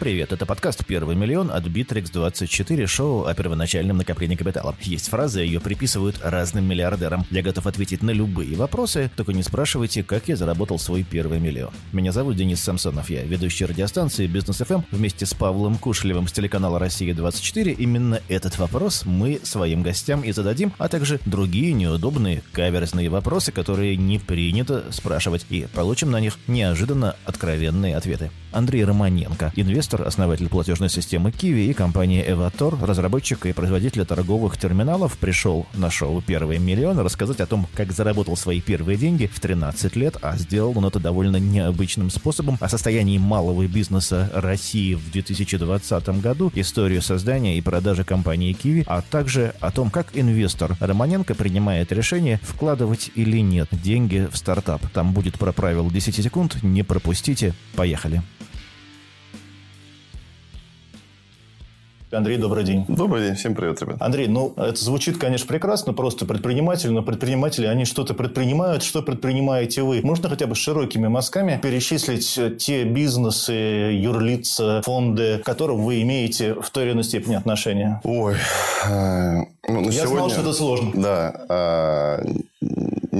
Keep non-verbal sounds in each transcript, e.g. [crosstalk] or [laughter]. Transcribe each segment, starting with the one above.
Привет, это подкаст «Первый миллион» от Bittrex24, шоу о первоначальном накоплении капитала. Есть фраза, ее приписывают разным миллиардерам. Я готов ответить на любые вопросы, только не спрашивайте, как я заработал свой первый миллион. Меня зовут Денис Самсонов, я ведущий радиостанции Бизнес ФМ вместе с Павлом Кушлевым с телеканала «Россия-24». Именно этот вопрос мы своим гостям и зададим, а также другие неудобные, каверзные вопросы, которые не принято спрашивать, и получим на них неожиданно откровенные ответы. Андрей Романенко, инвестор, основатель платежной системы Kiwi и компания Evator, разработчик и производитель торговых терминалов, пришел на шоу «Первый миллион» рассказать о том, как заработал свои первые деньги в 13 лет, а сделал он это довольно необычным способом, о состоянии малого бизнеса России в 2020 году, историю создания и продажи компании Kiwi, а также о том, как инвестор Романенко принимает решение, вкладывать или нет деньги в стартап. Там будет про правил 10 секунд, не пропустите. Поехали. Андрей, добрый день. Добрый день, всем привет, ребят. Андрей, ну, это звучит, конечно, прекрасно, просто предприниматель, но предприниматели, они что-то предпринимают, что предпринимаете вы? Можно хотя бы широкими мазками перечислить те бизнесы, юрлица, фонды, к которым вы имеете в той или иной степени отношения? Ой, э, ну, Я сегодня... знал, что это сложно. Да, а,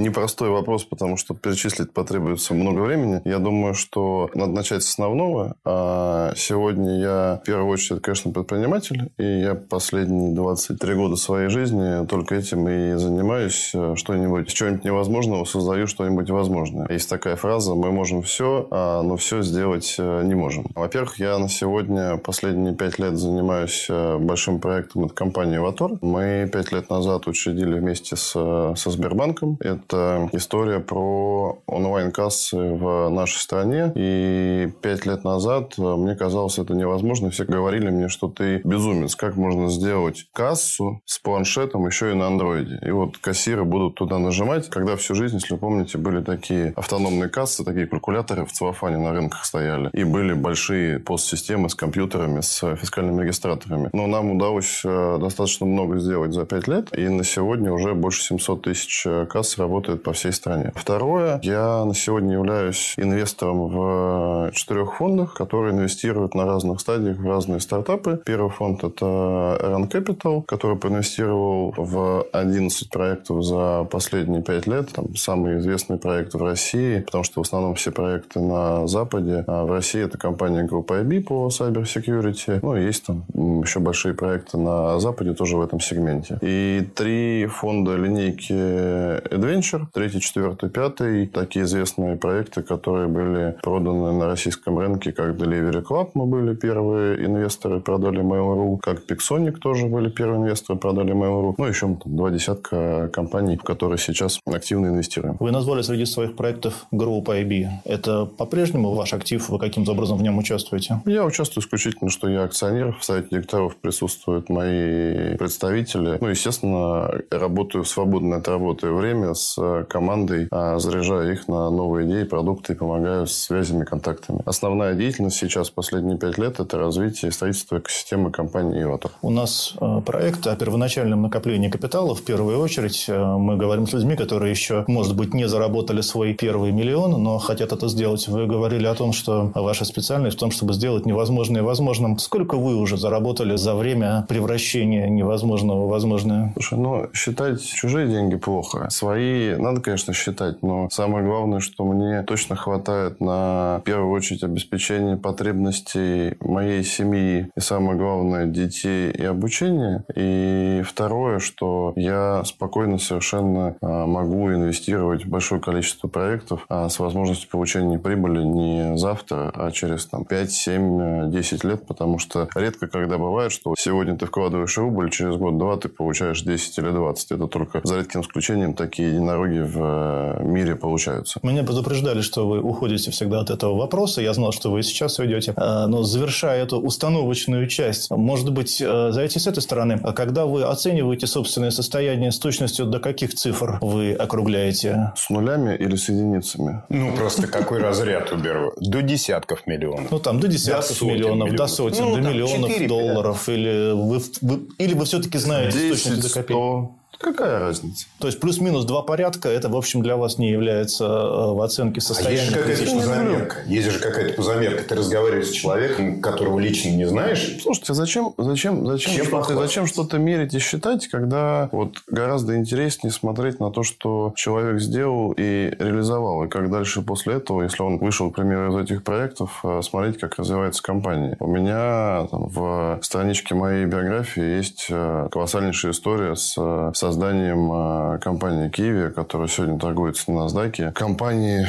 непростой вопрос, потому что перечислить потребуется много времени. Я думаю, что надо начать с основного. А сегодня я, в первую очередь, конечно, предприниматель, и я последние 23 года своей жизни только этим и занимаюсь. Что-нибудь, с чего-нибудь невозможного создаю что-нибудь возможное. Есть такая фраза «мы можем все, а, но все сделать э, не можем». Во-первых, я на сегодня последние пять лет занимаюсь э, большим проектом от компании «Ватор». Мы пять лет назад учредили вместе с, со Сбербанком. Это это история про онлайн-кассы в нашей стране. И пять лет назад э, мне казалось это невозможно. Все говорили мне, что ты безумец. Как можно сделать кассу с планшетом еще и на андроиде? И вот кассиры будут туда нажимать. Когда всю жизнь, если вы помните, были такие автономные кассы, такие калькуляторы в целлофане на рынках стояли. И были большие постсистемы с компьютерами, с фискальными регистраторами. Но нам удалось э, достаточно много сделать за пять лет. И на сегодня уже больше 700 тысяч э, касс работают работает по всей стране. Второе, я на сегодня являюсь инвестором в четырех фондах, которые инвестируют на разных стадиях в разные стартапы. Первый фонд – это Run Capital, который проинвестировал в 11 проектов за последние 5 лет. Там самые известные проекты в России, потому что в основном все проекты на Западе. А в России это компания группа IB по Cyber Security. Ну, есть там еще большие проекты на Западе тоже в этом сегменте. И три фонда линейки Adventure Venture, третий, четвертый, пятый. Такие известные проекты, которые были проданы на российском рынке, как Delivery Club, мы были первые инвесторы, продали Mail.ru, как Pixonic тоже были первые инвесторы, продали Mail.ru. Ну, еще там, два десятка компаний, в которые сейчас активно инвестируем. Вы назвали среди своих проектов Group IB. Это по-прежнему ваш актив? Вы каким-то образом в нем участвуете? Я участвую исключительно, что я акционер. В совете директоров присутствуют мои представители. Ну, естественно, работаю в свободное от работы время с командой, а, заряжаю их на новые идеи, продукты и помогаю с связями, контактами. Основная деятельность сейчас, последние пять лет, это развитие и строительство экосистемы компании «Иватор». У нас а, проект о первоначальном накоплении капитала. В первую очередь а, мы говорим с людьми, которые еще, может быть, не заработали свой первый миллион, но хотят это сделать. Вы говорили о том, что ваша специальность в том, чтобы сделать невозможное возможным. Сколько вы уже заработали за время превращения невозможного в возможное? Слушай, ну, считать чужие деньги плохо. Свои надо, конечно, считать, но самое главное, что мне точно хватает на, в первую очередь, обеспечение потребностей моей семьи и, самое главное, детей и обучения. И второе, что я спокойно совершенно а, могу инвестировать в большое количество проектов а, с возможностью получения прибыли не завтра, а через там, 5, 7, 10 лет, потому что редко когда бывает, что сегодня ты вкладываешь рубль, через год-два ты получаешь 10 или 20. Это только за редким исключением такие дороги в э, мире получаются. Меня предупреждали, что вы уходите всегда от этого вопроса. Я знал, что вы сейчас уйдете. Э, но завершая эту установочную часть, может быть, э, зайти с этой стороны. А когда вы оцениваете собственное состояние с точностью до каких цифр вы округляете? С нулями или с единицами? Ну, просто какой разряд уберу? До десятков миллионов. Ну, там до десятков миллионов, до сотен, ну, до миллионов 4, долларов. Или вы, вы, или вы все-таки знаете 10, с точностью до копеек? 100, какая разница? То есть плюс-минус два порядка, это, в общем, для вас не является э, в оценке состояния. А есть же какая-то позамерка. Есть же какая-то позамерка. Ты разговариваешь с человеком, которого лично не знаешь. Слушайте, зачем, зачем, зачем, что-то, зачем что-то мерить и считать, когда вот гораздо интереснее смотреть на то, что человек сделал и реализовал, и как дальше после этого, если он вышел, к примеру, из этих проектов, э, смотреть, как развивается компания. У меня там, в страничке моей биографии есть э, колоссальнейшая история с созданием компании Kiwi, которая сегодня торгуется на NASDAQ. Компании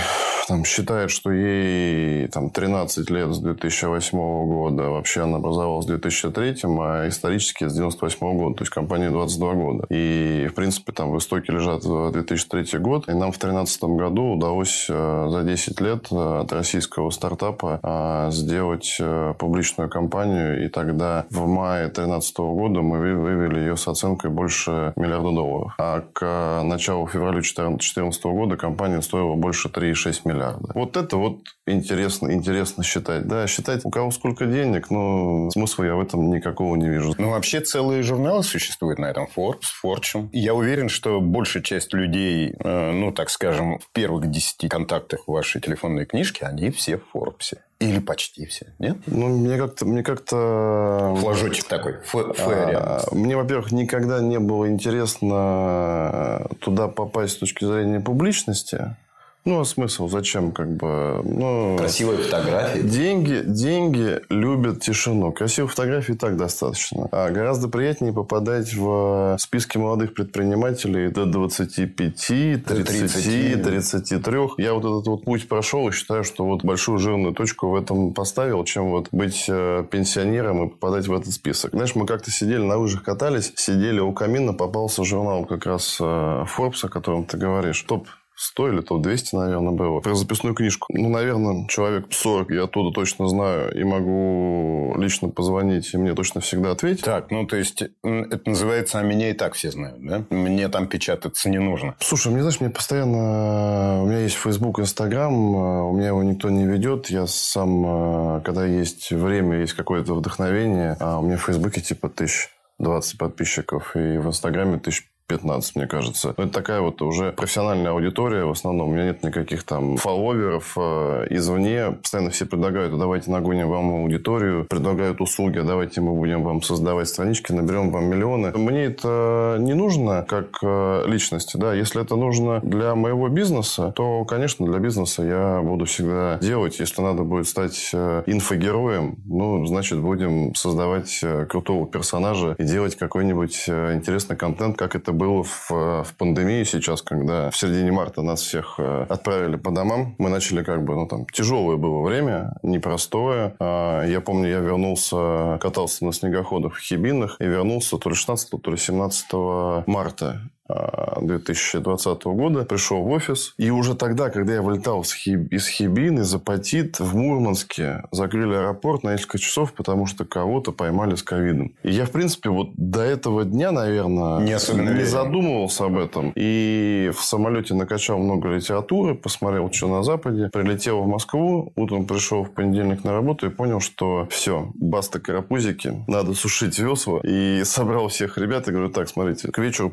там, считает, что ей там, 13 лет с 2008 года. Вообще она образовалась в 2003, а исторически с 98 года. То есть компании 22 года. И, в принципе, там в истоке лежат 2003 год. И нам в 2013 году удалось э, за 10 лет э, от российского стартапа э, сделать публичную компанию. И тогда в мае 2013 года мы вывели ее с оценкой больше миллиарда долларов. А к началу февраля 2014 года компания стоила больше 3,6 миллиарда. Вот это вот интересно, интересно считать. Да, считать у кого сколько денег, но смысла я в этом никакого не вижу. Ну, вообще целые журналы существуют на этом. Forbes, Fortune. Я уверен, что большая часть людей, э, ну, так скажем, в первых десяти контактах в вашей телефонной книжке, они все в Форбсе. Или почти все, нет? Ну, мне как-то... Мне как-то... Флажочек такой, а, Мне, во-первых, никогда не было интересно туда попасть с точки зрения публичности. Ну, а смысл? Зачем? Как бы, ну, Красивые фотографии. Деньги, деньги любят тишину. Красивых фотографий и так достаточно. А гораздо приятнее попадать в списки молодых предпринимателей до 25, 30, 30, 33. Я вот этот вот путь прошел и считаю, что вот большую жирную точку в этом поставил, чем вот быть э, пенсионером и попадать в этот список. Знаешь, мы как-то сидели на лыжах катались, сидели у камина, попался журнал как раз э, Forbes, о котором ты говоришь. Топ 100 или то 200, наверное, было. Про записную книжку. Ну, наверное, человек 40 я оттуда точно знаю и могу лично позвонить, и мне точно всегда ответить. Так, ну, то есть, это называется «А меня и так все знают», да? Мне там печататься не нужно. Слушай, мне, знаешь, мне постоянно... У меня есть Facebook, Instagram, у меня его никто не ведет. Я сам, когда есть время, есть какое-то вдохновение, а у меня в Фейсбуке типа тысяч 20 подписчиков, и в Инстаграме тысяч 15, мне кажется. Это такая вот уже профессиональная аудитория в основном. У меня нет никаких там фолловеров э, извне. Постоянно все предлагают, давайте нагоним вам аудиторию, предлагают услуги, давайте мы будем вам создавать странички, наберем вам миллионы. Мне это не нужно как э, личности. Да? Если это нужно для моего бизнеса, то, конечно, для бизнеса я буду всегда делать. Если надо будет стать э, инфогероем, ну, значит, будем создавать э, крутого персонажа и делать какой-нибудь э, интересный контент, как это было в, в пандемии сейчас, когда в середине марта нас всех э, отправили по домам. Мы начали как бы, ну там, тяжелое было время, непростое. А, я помню, я вернулся, катался на снегоходах в Хибинах и вернулся то ли 16, то ли 17 марта. 2020 года, пришел в офис. И уже тогда, когда я вылетал из Хибин, из Апатит, в Мурманске закрыли аэропорт на несколько часов, потому что кого-то поймали с ковидом. И я, в принципе, вот до этого дня, наверное, не, особенно не задумывался об этом. И в самолете накачал много литературы, посмотрел, что на Западе, прилетел в Москву, утром пришел в понедельник на работу и понял, что все, баста карапузики, надо сушить весла. И собрал всех ребят и говорю, так, смотрите, к вечеру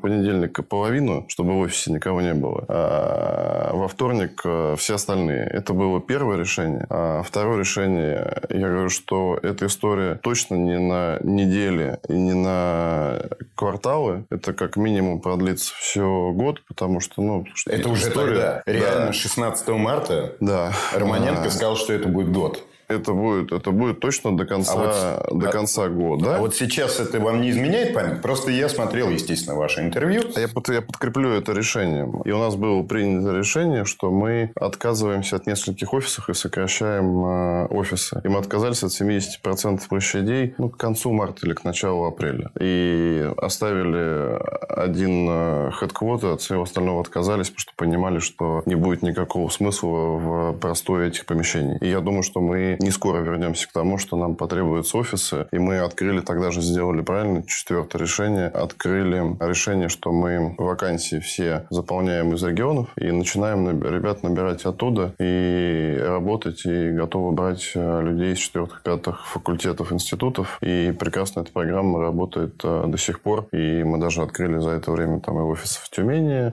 понедельника половину, чтобы в офисе никого не было. А во вторник э, все остальные. Это было первое решение. А второе решение, я говорю, что эта история точно не на недели и не на кварталы. Это как минимум продлится все год, потому что, ну... Это уже история... тогда. Реально, да. 16 марта да. Романенко а... сказал, что это будет год это будет, это будет точно до конца, а вот, до а, конца года. А вот сейчас это вам не изменяет память? Просто я смотрел, естественно, ваше интервью. Я, под, я подкреплю это решением. И у нас было принято решение, что мы отказываемся от нескольких офисов и сокращаем э, офисы. И мы отказались от 70% площадей ну, к концу марта или к началу апреля. И оставили один э, хедквотер, от всего остального отказались, потому что понимали, что не будет никакого смысла в простое этих помещений. И я думаю, что мы не скоро вернемся к тому, что нам потребуются офисы. И мы открыли, тогда же сделали правильно, четвертое решение. Открыли решение, что мы вакансии все заполняем из регионов и начинаем ребят набирать оттуда и работать, и готовы брать э, людей из четвертых, пятых факультетов, институтов. И прекрасно эта программа работает э, до сих пор. И мы даже открыли за это время там и офис в Тюмени,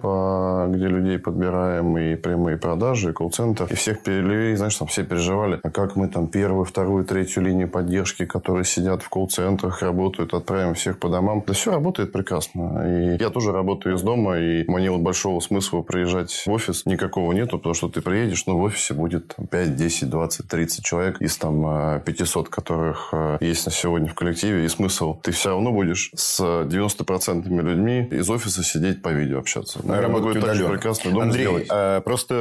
где людей подбираем, и прямые продажи, и колл-центр. И всех перевели, знаешь, там все переживали, а как мы там первую, вторую, третью линию поддержки, которые сидят в колл-центрах, работают, отправим всех по домам. Да все работает прекрасно. И я тоже работаю из дома, и мне вот большого смысла приезжать в офис никакого нету, потому что ты приедешь, но ну, в офисе будет 5, 10, 20, 30 человек из там 500, которых э, есть на сегодня в коллективе. И смысл, ты все равно будешь с 90% людьми из офиса сидеть по видео общаться. Ну, я могу же прекрасно дома Андрей, сделать. А просто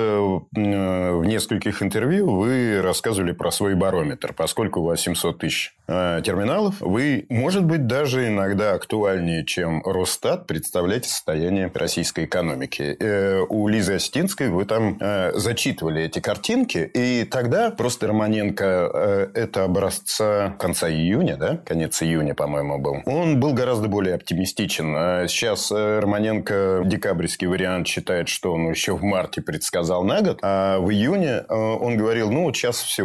в нескольких интервью вы рассказывали про свой барометр. Поскольку у вас 700 тысяч э, терминалов, вы, может быть, даже иногда актуальнее, чем Росстат, представляете состояние российской экономики. Э, у Лизы Остинской вы там э, зачитывали эти картинки, и тогда просто Романенко, это образца конца июня, да, конец июня, по-моему, был, он был гораздо более оптимистичен. А сейчас Романенко декабрьский вариант считает, что он еще в марте предсказал на год, а в июне он говорил, ну, вот сейчас все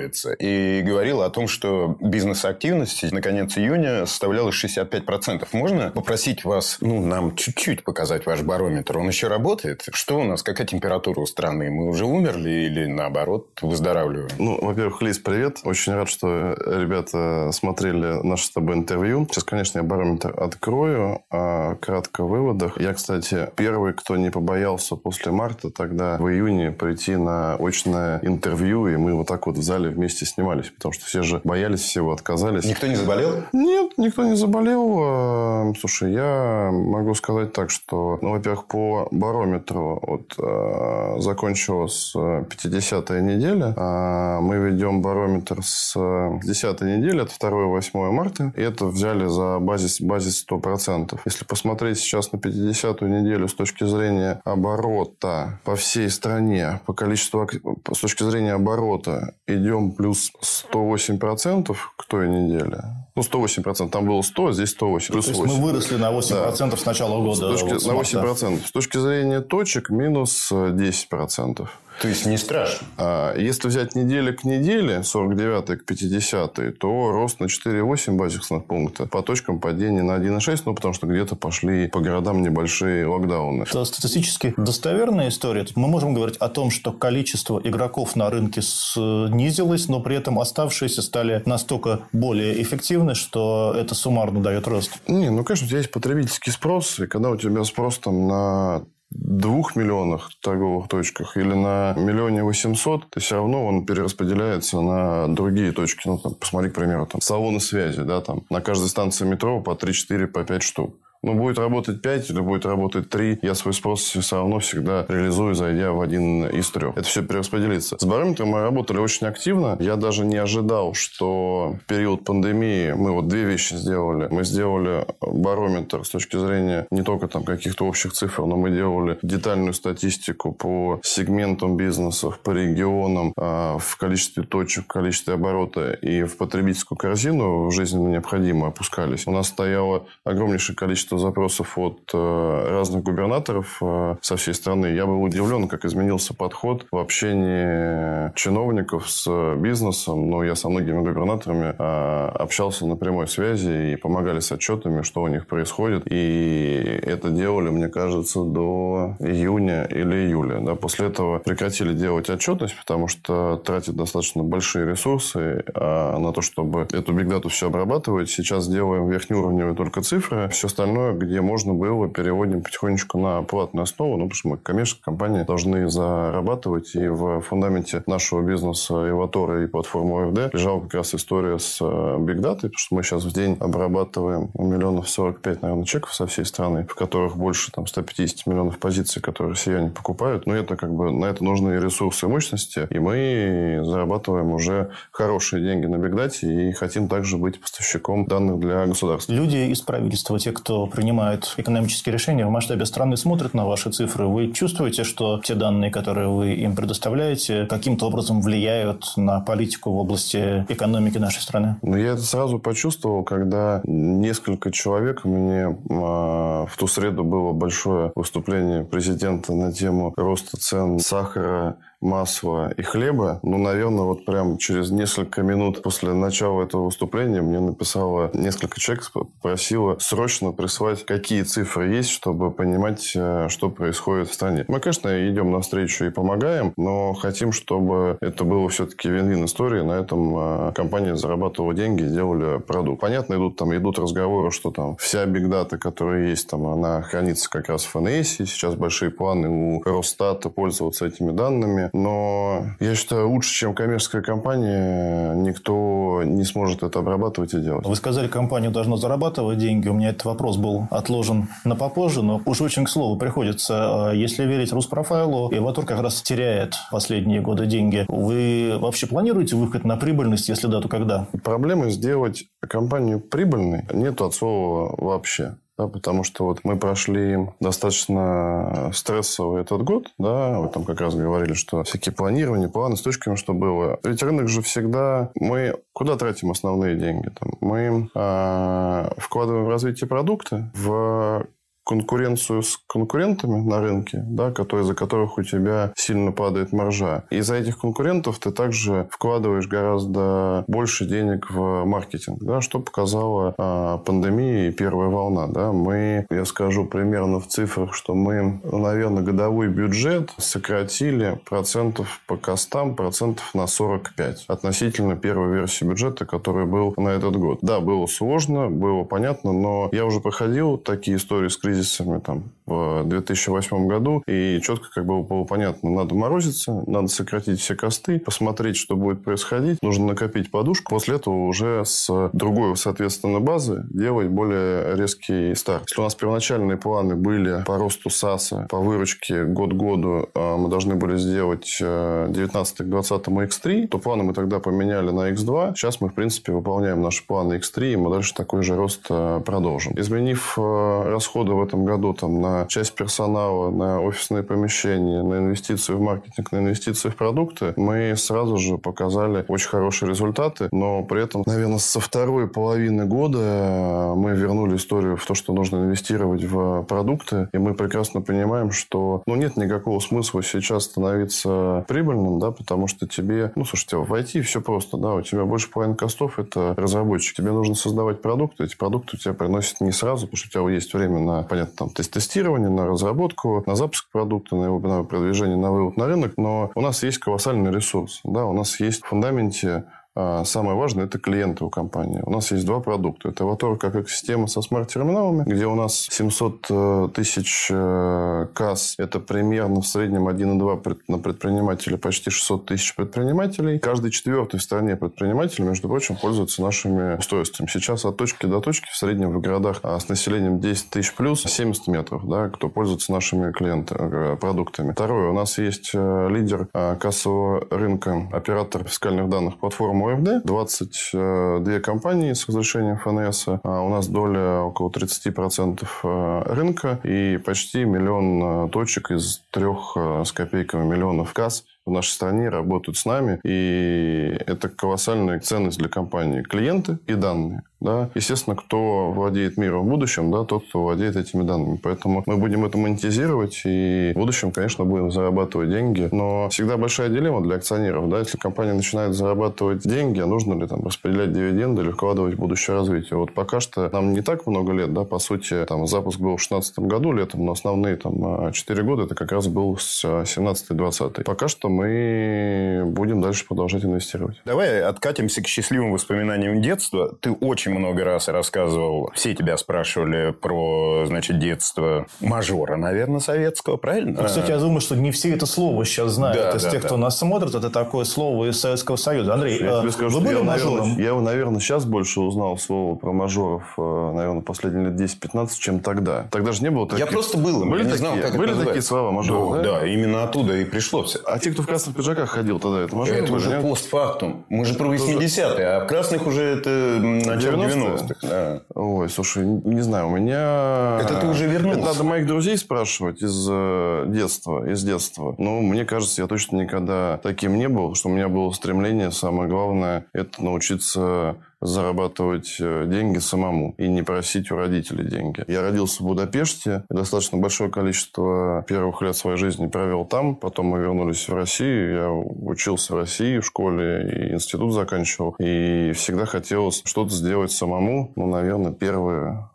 восстановится. И говорил о том, что бизнес-активность на конец июня составляла 65%. Можно попросить вас, ну, нам чуть-чуть показать ваш барометр? Он еще работает? Что у нас? Какая температура у страны? Мы уже умерли или, наоборот, выздоравливаем? Ну, во-первых, Лиз, привет. Очень рад, что ребята смотрели наше с тобой интервью. Сейчас, конечно, я барометр открою. А кратко в выводах. Я, кстати, первый, кто не побоялся после марта тогда в июне прийти на очное интервью, и мы вот так вот в зале вместе снимались, потому что все же боялись всего, отказались. Никто не заболел? Нет, никто не заболел. А, слушай, я могу сказать так, что, ну, во-первых, по барометру вот а, закончилась 50-я неделя. А, мы ведем барометр с 10 недели, это 2-8 марта. И это взяли за базис, базис 100%. Если посмотреть сейчас на 50-ю неделю с точки зрения оборота по всей стране, по количеству, с точки зрения оборота, идем плюс 108% к той неделе. Ну, 108%. Там было 100, здесь 108. Плюс То есть 8. мы выросли на 8% да. с начала года. С точки, на 8%. С точки зрения точек минус 10%. То есть не страшно. А если взять неделя к неделе, 49 к 50, то рост на 4,8 базисных пункта. По точкам падения на 1,6, ну, потому что где-то пошли по городам небольшие локдауны. Это статистически достоверная история. Мы можем говорить о том, что количество игроков на рынке снизилось, но при этом оставшиеся стали настолько более эффективны, что это суммарно дает рост. Не, ну, конечно, у тебя есть потребительский спрос, и когда у тебя спрос там на двух миллионах торговых точках или на миллионе восемьсот, то все равно он перераспределяется на другие точки. Ну, там, посмотри, к примеру, там, салоны связи, да, там, на каждой станции метро по 3-4, по 5 штук. Ну, будет работать 5 или будет работать 3, я свой спрос все равно всегда реализую, зайдя в один из трех. Это все перераспределится. С барометром мы работали очень активно. Я даже не ожидал, что в период пандемии мы вот две вещи сделали. Мы сделали барометр с точки зрения не только там каких-то общих цифр, но мы делали детальную статистику по сегментам бизнесов, по регионам, а, в количестве точек, в количестве оборота и в потребительскую корзину жизненно необходимо опускались. У нас стояло огромнейшее количество количество запросов от э, разных губернаторов э, со всей страны. Я был удивлен, как изменился подход в общении чиновников с бизнесом. Но я со многими губернаторами э, общался на прямой связи и помогали с отчетами, что у них происходит. И это делали, мне кажется, до июня или июля. Да. После этого прекратили делать отчетность, потому что тратят достаточно большие ресурсы на то, чтобы эту бигдату все обрабатывать. Сейчас делаем верхнеуровневые только цифры. Все остальное остальное, где можно было, переводим потихонечку на платную основу. Ну, потому что мы, коммерческие компании, должны зарабатывать. И в фундаменте нашего бизнеса Эватора и платформы ОФД лежала как раз история с э, Big Data, потому что мы сейчас в день обрабатываем миллионов 45, наверное, чеков со всей страны, в которых больше там 150 миллионов позиций, которые россияне покупают. Но это как бы на это нужны ресурсы и мощности. И мы зарабатываем уже хорошие деньги на Big Data и хотим также быть поставщиком данных для государства. Люди из правительства, те, кто принимают экономические решения в масштабе страны, смотрят на ваши цифры. Вы чувствуете, что те данные, которые вы им предоставляете, каким-то образом влияют на политику в области экономики нашей страны? Ну, я это сразу почувствовал, когда несколько человек мне э, в ту среду было большое выступление президента на тему роста цен сахара, масла и хлеба. Ну, наверное, вот прям через несколько минут после начала этого выступления мне написало несколько человек, просило срочно прислать, какие цифры есть, чтобы понимать, э, что происходит в стране. Мы, конечно, идем навстречу и помогаем, но хотим, чтобы это было все-таки вин-вин история. На этом э, компания зарабатывала деньги, делали продукт. Понятно, идут там идут разговоры, что там вся бигдата, которая есть, там она хранится как раз в ФНС. Сейчас большие планы у Росстата пользоваться этими данными но я считаю, лучше, чем коммерческая компания, никто не сможет это обрабатывать и делать. Вы сказали, компания должна зарабатывать деньги. У меня этот вопрос был отложен на попозже, но уж очень к слову приходится. А если верить Руспрофайлу, Эватур как раз теряет последние годы деньги. Вы вообще планируете выход на прибыльность? Если да, то когда? Проблемы сделать компанию прибыльной нет от слова вообще да, потому что вот мы прошли достаточно стрессовый этот год, да, вы там как раз говорили, что всякие планирования, планы с точками, что было. Ведь рынок же всегда... Мы куда тратим основные деньги? Там, мы э, вкладываем в развитие продукта, в конкуренцию с конкурентами на рынке, да, которые, за которых у тебя сильно падает маржа. И за этих конкурентов ты также вкладываешь гораздо больше денег в маркетинг, да, что показала а, пандемия и первая волна. Да. Мы, я скажу примерно в цифрах, что мы, наверное, годовой бюджет сократили процентов по костам процентов на 45 относительно первой версии бюджета, который был на этот год. Да, было сложно, было понятно, но я уже проходил такие истории с кризисом кризисами там, в 2008 году. И четко как бы было понятно, надо морозиться, надо сократить все косты, посмотреть, что будет происходить. Нужно накопить подушку. После этого уже с другой, соответственно, базы делать более резкий старт. Если у нас первоначальные планы были по росту САСа, по выручке год году а мы должны были сделать 19 к 20 X3, то планы мы тогда поменяли на X2. Сейчас мы, в принципе, выполняем наши планы X3, и мы дальше такой же рост э, продолжим. Изменив э, расходы в этом году там, на часть персонала, на офисные помещения, на инвестиции в маркетинг, на инвестиции в продукты, мы сразу же показали очень хорошие результаты. Но при этом, наверное, со второй половины года мы вернули историю в то, что нужно инвестировать в продукты. И мы прекрасно понимаем, что ну, нет никакого смысла сейчас становиться прибыльным, да, потому что тебе, ну, слушайте, в IT все просто, да, у тебя больше половины костов – это разработчик. Тебе нужно создавать продукты, эти продукты у тебя приносят не сразу, потому что у тебя есть время на, понятно, там, тестирование, на разработку, на запуск продукта, на его на продвижение, на вывод на рынок. Но у нас есть колоссальный ресурс. Да, у нас есть в фундаменте самое важное – это клиенты у компании. У нас есть два продукта. Это Avatar как экосистема со смарт-терминалами, где у нас 700 э, тысяч э, касс. Это примерно в среднем 1,2 на предпринимателя, почти 600 тысяч предпринимателей. Каждый четвертый в стране предприниматель, между прочим, пользуется нашими устройствами. Сейчас от точки до точки в среднем в городах а с населением 10 тысяч плюс 70 метров, да, кто пользуется нашими клиентами, э, продуктами. Второе. У нас есть лидер кассового рынка, оператор фискальных данных платформы ОФД, 22 компании с разрешением ФНС. А у нас доля около 30% э, рынка и почти миллион э, точек из трех э, с копейками миллионов касс в нашей стране работают с нами. И это колоссальная ценность для компании. Клиенты и данные. Да? Естественно, кто владеет миром в будущем, да, тот, кто владеет этими данными. Поэтому мы будем это монетизировать и в будущем, конечно, будем зарабатывать деньги. Но всегда большая дилемма для акционеров. Да? Если компания начинает зарабатывать деньги, а нужно ли там распределять дивиденды или вкладывать в будущее развитие? Вот пока что нам не так много лет. Да? По сути, там, запуск был в 2016 году летом, но основные там, 4 года это как раз был с 17-20. Пока что мы будем дальше продолжать инвестировать. Давай откатимся к счастливым воспоминаниям детства. Ты очень много раз рассказывал, все тебя спрашивали про, значит, детство мажора, наверное, советского, правильно? Ну, кстати, я думаю, что не все это слово сейчас знают. Да, из да, тех, да. кто нас смотрит, это такое слово из Советского Союза. Андрей, я э, скажу, вы были я, мажором? Наверное, я, наверное, сейчас больше узнал слово про мажоров, э, наверное, последние лет 10-15, чем тогда. Тогда же не было таких... Я просто был, были я такие, знал, как Были такие слова мажоров, да, да? да, именно оттуда и пришло все. А те, кто кто в красных пиджаках ходил тогда, это мажоры Это уже нет? постфактум. Мы же про 80-е, а в красных уже это начало 90-е? 90-х. да. Ой, слушай, не знаю, у меня... Это ты уже вернулся. Это надо моих друзей спрашивать из э, детства, из детства. Но мне кажется, я точно никогда таким не был, что у меня было стремление, самое главное, это научиться зарабатывать э, деньги самому и не просить у родителей деньги. Я родился в Будапеште, достаточно большое количество первых лет своей жизни провел там, потом мы вернулись в Россию, я учился в России в школе и институт заканчивал, и всегда хотелось что-то сделать самому, ну, наверное, первые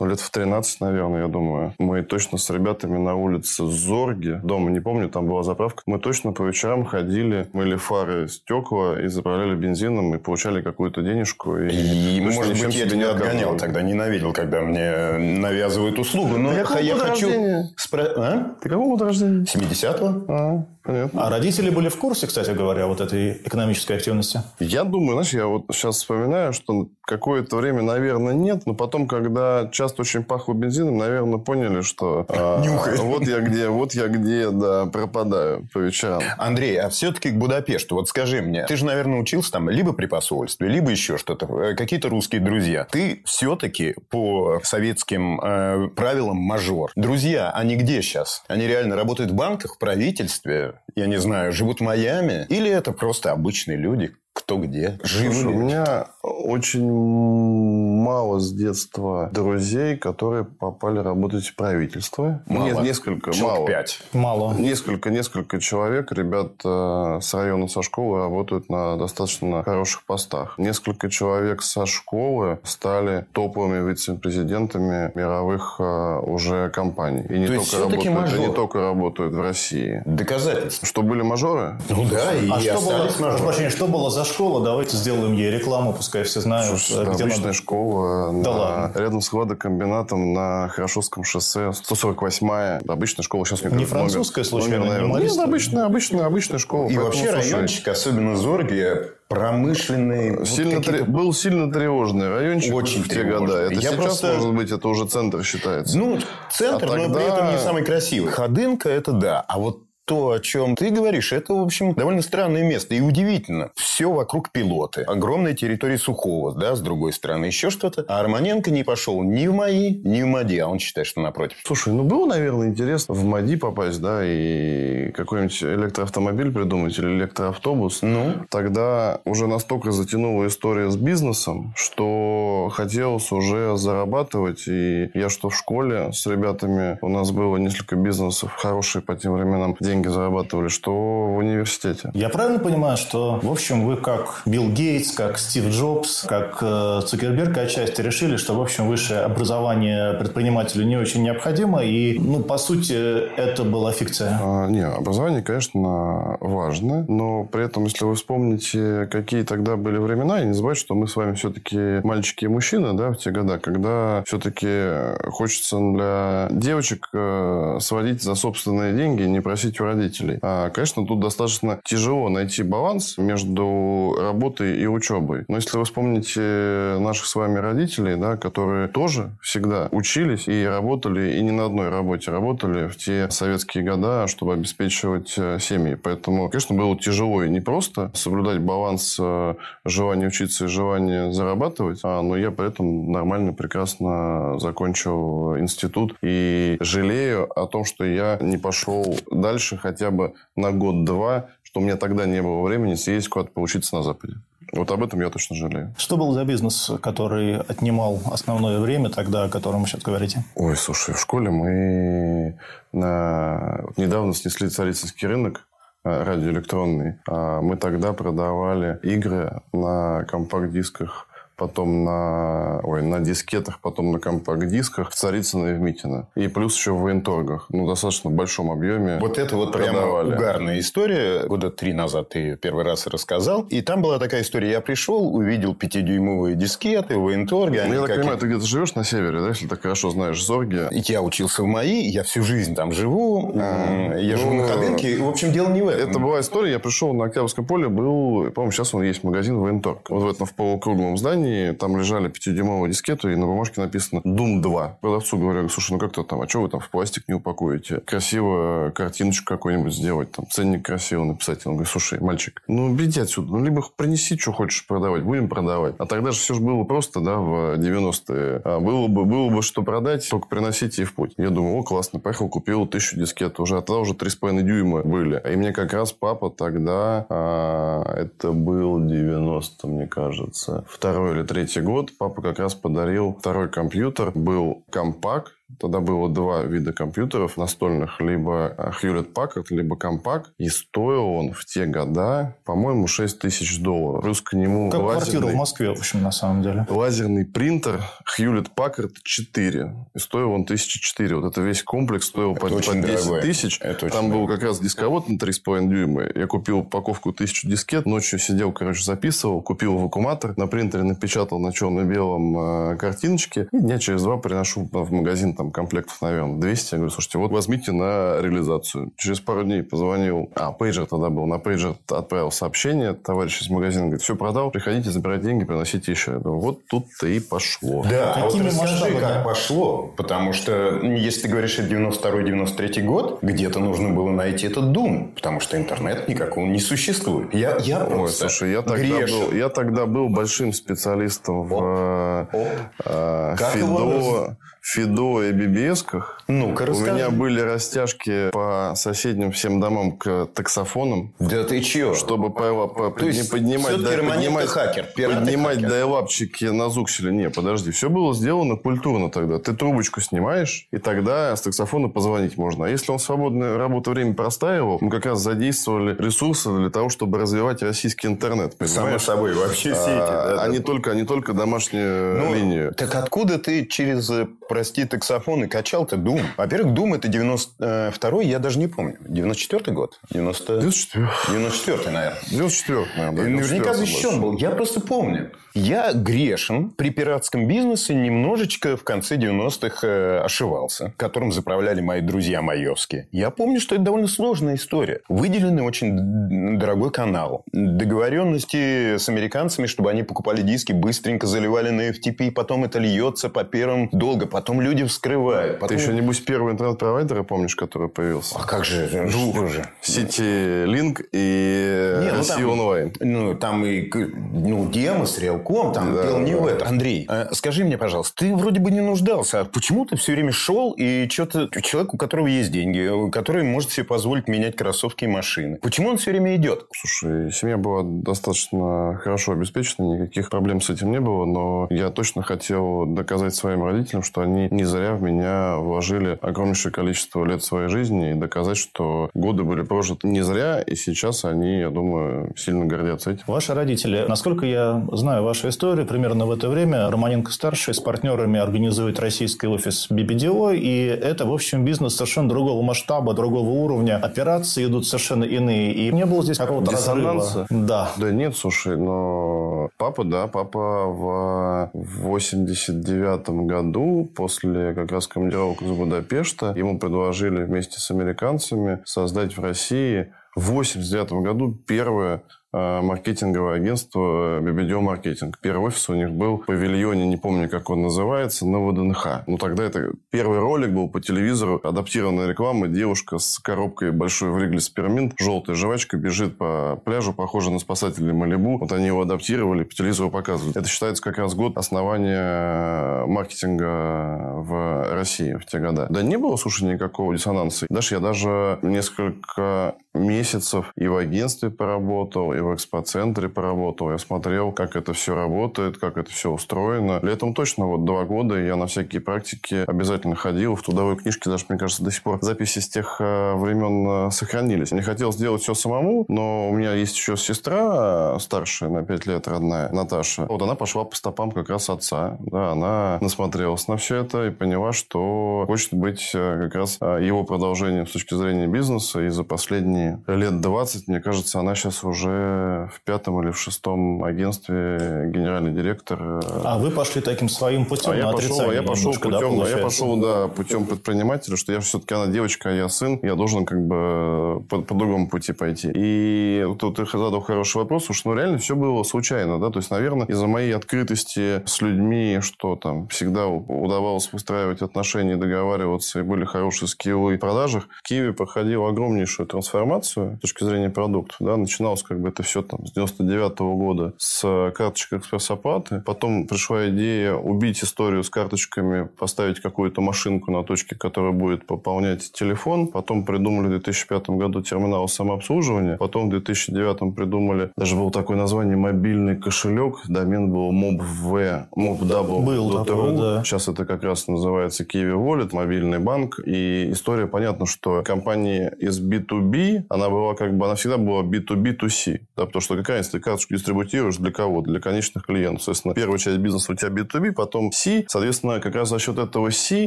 ну, лет в 13, наверное, я думаю. Мы точно с ребятами на улице Зорги, дома не помню, там была заправка, мы точно по вечерам ходили, мыли фары, стекла и заправляли бензином, и получали какую-то денежку. И, И, может быть, я тебя не отгонял тогда, ненавидел, когда мне навязывают услугу. Но Ты я хочу... спро- А? Ты какого года рождения? 70-го? А, понятно. А родители были в курсе, кстати говоря, вот этой экономической активности? Я думаю, знаешь, я вот сейчас вспоминаю, что какое-то время, наверное, нет, но потом, когда часто очень пахло бензином, наверное, поняли, что а, [laughs] Нюхает. вот я где, вот я где, да, пропадаю по вечерам. Андрей, а все-таки к Будапешту. Вот скажи мне, ты же, наверное, учился там либо при посольстве, либо еще что-то, э, какие-то русские друзья. Ты все-таки по советским э, правилам мажор. Друзья, они где сейчас? Они реально работают в банках, в правительстве, я не знаю, живут в Майами? Или это просто обычные люди, кто где? Слушай, у Живы? меня очень мало с детства друзей, которые попали работать в правительство. Мало. Нет, несколько, Человек мало. пять. Мало. Несколько, несколько человек, ребят с района со школы работают на достаточно хороших постах. Несколько человек со школы стали топовыми вице-президентами мировых э, уже компаний. И не, То есть, только работают, и не только работают в России. Доказательства. Что были мажоры? Ну да, и А что было, мажоры. что было за школа? Давайте сделаем ей рекламу, пускай все знают, Слушай, где обычная надо. школа Да на- ладно. рядом с хладокомбинатом на Хорошевском шоссе 148-я. Обычная школа сейчас Не французская, случайно, не Нет, марийская? обычная, обычная, обычная школа. И Поэтому, вообще слушай, райончик, особенно Зорге, промышленный. вот Сильно какие-то- тре- был сильно тревожный райончик Очень в те тревожный. года. Это Я сейчас, просто- может быть, это уже центр считается. Ну, центр, А но тогда- при этом не самый красивый. Ходынка – это да. А вот то, о чем ты говоришь, это, в общем, довольно странное место. И удивительно. Все вокруг пилоты. Огромная территория Сухого, да, с другой стороны. Еще что-то. А Арманенко не пошел ни в МАИ, ни в МАДИ. А он считает, что напротив. Слушай, ну было, наверное, интересно в МАДИ попасть, да, и какой-нибудь электроавтомобиль придумать или электроавтобус. Ну? Тогда уже настолько затянула история с бизнесом, что хотелось уже зарабатывать. И я что в школе с ребятами, у нас было несколько бизнесов, хорошие по тем временам деньги зарабатывали, что в университете. Я правильно понимаю, что, в общем, вы как Билл Гейтс, как Стив Джобс, как э, Цукерберг отчасти решили, что, в общем, высшее образование предпринимателю не очень необходимо, и, ну, по сути, это была фикция. А, не, образование, конечно, важно, но при этом, если вы вспомните, какие тогда были времена, и не забывайте, что мы с вами все-таки мальчики и мужчины, да, в те года, когда все-таки хочется для девочек э, сводить за собственные деньги, не просить у родителей. А, конечно, тут достаточно тяжело найти баланс между работой и учебой. Но если вы вспомните наших с вами родителей, да, которые тоже всегда учились и работали, и не на одной работе работали в те советские года, чтобы обеспечивать э, семьи. Поэтому, конечно, было тяжело и непросто соблюдать баланс э, желания учиться и желания зарабатывать, а, но я при этом нормально, прекрасно закончил институт и жалею о том, что я не пошел дальше хотя бы на год-два, что у меня тогда не было времени съездить куда-то поучиться на Западе. Вот об этом я точно жалею. Что был за бизнес, который отнимал основное время тогда, о котором вы сейчас говорите? Ой, слушай, в школе мы на... недавно снесли царицынский рынок э, радиоэлектронный. А Мы тогда продавали игры на компакт-дисках, потом на, ой, на дискетах, потом на компакт-дисках в Царицыно и в Митино. И плюс еще в военторгах. Ну, достаточно в большом объеме. Вот это вот прямо продавали. угарная история. Года три назад ты ее первый раз рассказал. И там была такая история. Я пришел, увидел пятидюймовые дискеты в военторге. Ну, я так понимаю, ты где-то живешь на севере, да, если ты хорошо знаешь Зорги. Я учился в МАИ, я всю жизнь там живу. А, я живу ну, на Ходынке. В общем, дело не в этом. Это была история. Я пришел на Октябрьское поле, был, по-моему, сейчас он есть магазин Военторг. Вот в этом в полукруглом здании компании, там лежали 5-дюймовые дискеты, и на бумажке написано Doom 2. Продавцу говорю, слушай, ну как-то там, а что вы там в пластик не упакуете? Красиво картиночку какую-нибудь сделать, там, ценник красиво написать. Он говорит, слушай, мальчик, ну, беги отсюда, ну, либо принеси, что хочешь продавать, будем продавать. А тогда же все же было просто, да, в 90-е. А было бы, было бы что продать, только приносите и в путь. Я думаю, о, классно, поехал, купил тысячу дискет. Уже, а тогда уже 3,5 дюйма были. И мне как раз папа тогда, а, это был 90 мне кажется, второй или третий год, папа как раз подарил второй компьютер. Был компакт, Тогда было два вида компьютеров настольных. Либо Hewlett Packard, либо Compaq. И стоил он в те года, по-моему, 6 тысяч долларов. Плюс к нему Как лазерный, квартира в Москве, в общем, на самом деле. лазерный принтер Hewlett Packard 4. И стоил он 1004. Вот это весь комплекс стоил по, очень по 10 дорогой. тысяч. Это Там был как раз дисковод на 3,5 дюйма. Я купил упаковку 1000 дискет. Ночью сидел, короче, записывал. Купил вакууматор. На принтере напечатал на черно-белом э, картиночки. И дня через два приношу в магазин там комплектов, наверное, 200. Я говорю, слушайте, вот возьмите на реализацию. Через пару дней позвонил. А, пейджер тогда был. На пейджер отправил сообщение. Товарищ из магазина говорит, все продал. Приходите, забирать деньги, приносите еще. Я думаю, вот тут-то и пошло. Да, а вот расскажи, как пошло. Потому что, если ты говоришь, это 92-93 год, где-то нужно было найти этот Doom. Потому что интернет никакого не существует. Я, я Ой, просто слушай, я тогда, грешен. был, я тогда был большим специалистом в э, э, Как его Фидо, Фидо и BBS-ках. Ну-ка, У расскажи. меня были растяжки по соседним всем домам к таксофонам. Да ты чё? Чтобы по, по- То есть, поднимать, Романенко поднимать, хакер, поднимать дайлапчики на зукселе. Не, подожди. Все было сделано культурно тогда. Ты трубочку снимаешь, и тогда с таксофона позвонить можно. А если он свободное работу время простаивал, мы как раз задействовали ресурсы для того, чтобы развивать российский интернет. Само Понимаешь? собой, вообще сети. А, да, а да. не только, а не только домашнюю Ну, линию. Так откуда ты через, э, прости, таксофон и качал-то Doom? Во-первых, Doom это 92-й, я даже не помню. 94-й год? 90... 94 94-й, наверное. 94 наверное. И Наверняка защищен был. Я просто помню. Я грешен при пиратском бизнесе немножечко в конце 90-х э, ошивался, которым заправляли мои друзья майовские. Я помню, что это довольно сложная история. Выделенный очень дорогой канал. Договоренности с американцами, чтобы они покупали диски, быстренько заливали на FTP, потом это льется по первым долго, потом люди вскрывают. Ты Потом... еще, небось, первый интернет-провайдер, помнишь, который появился? А как же? Что же? Сити Линк и Не, ну, Россия там- онлайн. Ну, там и ну, Демос, Реалком, там Да, дело не да. в этом. Андрей, э, скажи мне, пожалуйста, ты вроде бы не нуждался, а почему ты все время шел и что-то... Человек, у которого есть деньги, э, который может себе позволить менять кроссовки и машины. Почему он все время идет? Слушай, семья была достаточно хорошо обеспечена, никаких проблем с этим не было, но я точно хотел доказать своим родителям, что они не зря в меня вложили огромнейшее количество лет своей жизни и доказать, что годы были прожиты не зря, и сейчас они, я думаю, сильно гордятся этим. Ваши родители, насколько я знаю вашу историю, примерно в это время Романенко-старший с партнерами организует российский офис BBDO, и это, в общем, бизнес совершенно другого масштаба, другого уровня. Операции идут совершенно иные, и не было здесь какого-то разрыва. Да. Да нет, слушай, но папа, да, папа в 89 году, после как раз командировок из Будапешта, ему предложили вместе с американцами создать в России в 89 году первое маркетинговое агентство э, BBDO Маркетинг. Первый офис у них был в павильоне, не помню, как он называется, на ВДНХ. Ну, тогда это первый ролик был по телевизору, адаптированная реклама, девушка с коробкой большой в Ригле спирминт, желтая жвачка, бежит по пляжу, похоже на спасателей Малибу. Вот они его адаптировали, по телевизору показывают. Это считается как раз год основания маркетинга в России в те года. Да не было, слушай, никакого диссонанса. Даже я даже несколько месяцев и в агентстве поработал, и в экспоцентре поработал. Я смотрел, как это все работает, как это все устроено. Летом точно вот два года я на всякие практики обязательно ходил. В трудовой книжке даже, мне кажется, до сих пор записи с тех э, времен э, сохранились. Не хотел сделать все самому, но у меня есть еще сестра э, старшая, на 5 лет родная, Наташа. Вот она пошла по стопам как раз отца. Да, она насмотрелась на все это и поняла, что хочет быть как раз его продолжением с точки зрения бизнеса. И за последние лет 20, мне кажется, она сейчас уже в пятом или в шестом агентстве генеральный директор. А вы пошли таким своим путем а я пошел, я пошел путем, да, а я пошел, да, путем предпринимателя, что я все-таки она девочка, а я сын, я должен как бы по, по другому пути пойти. И тут ты задал хороший вопрос, уж ну реально все было случайно, да, то есть, наверное, из-за моей открытости с людьми, что там всегда удавалось выстраивать отношения, договариваться, и были хорошие скиллы в продажах, Киви проходил огромнейшую трансформацию с точки зрения продуктов, да, начиналось как бы это все там с 99 -го года с карточек экспресс-оплаты, потом пришла идея убить историю с карточками, поставить какую-то машинку на точке, которая будет пополнять телефон, потом придумали в 2005 году терминал самообслуживания, потом в 2009 придумали, даже было такое название мобильный кошелек, домен был MobV, MobW. Был такой, да. Сейчас это как раз называется Kiwi Wallet, мобильный банк. И история, понятно, что компания из B2B, она была как бы, она всегда была B2B2C. Да, потому что какая ты карточку дистрибутируешь для кого? Для конечных клиентов. Соответственно, первая часть бизнеса у тебя B2B, потом C. Соответственно, как раз за счет этого C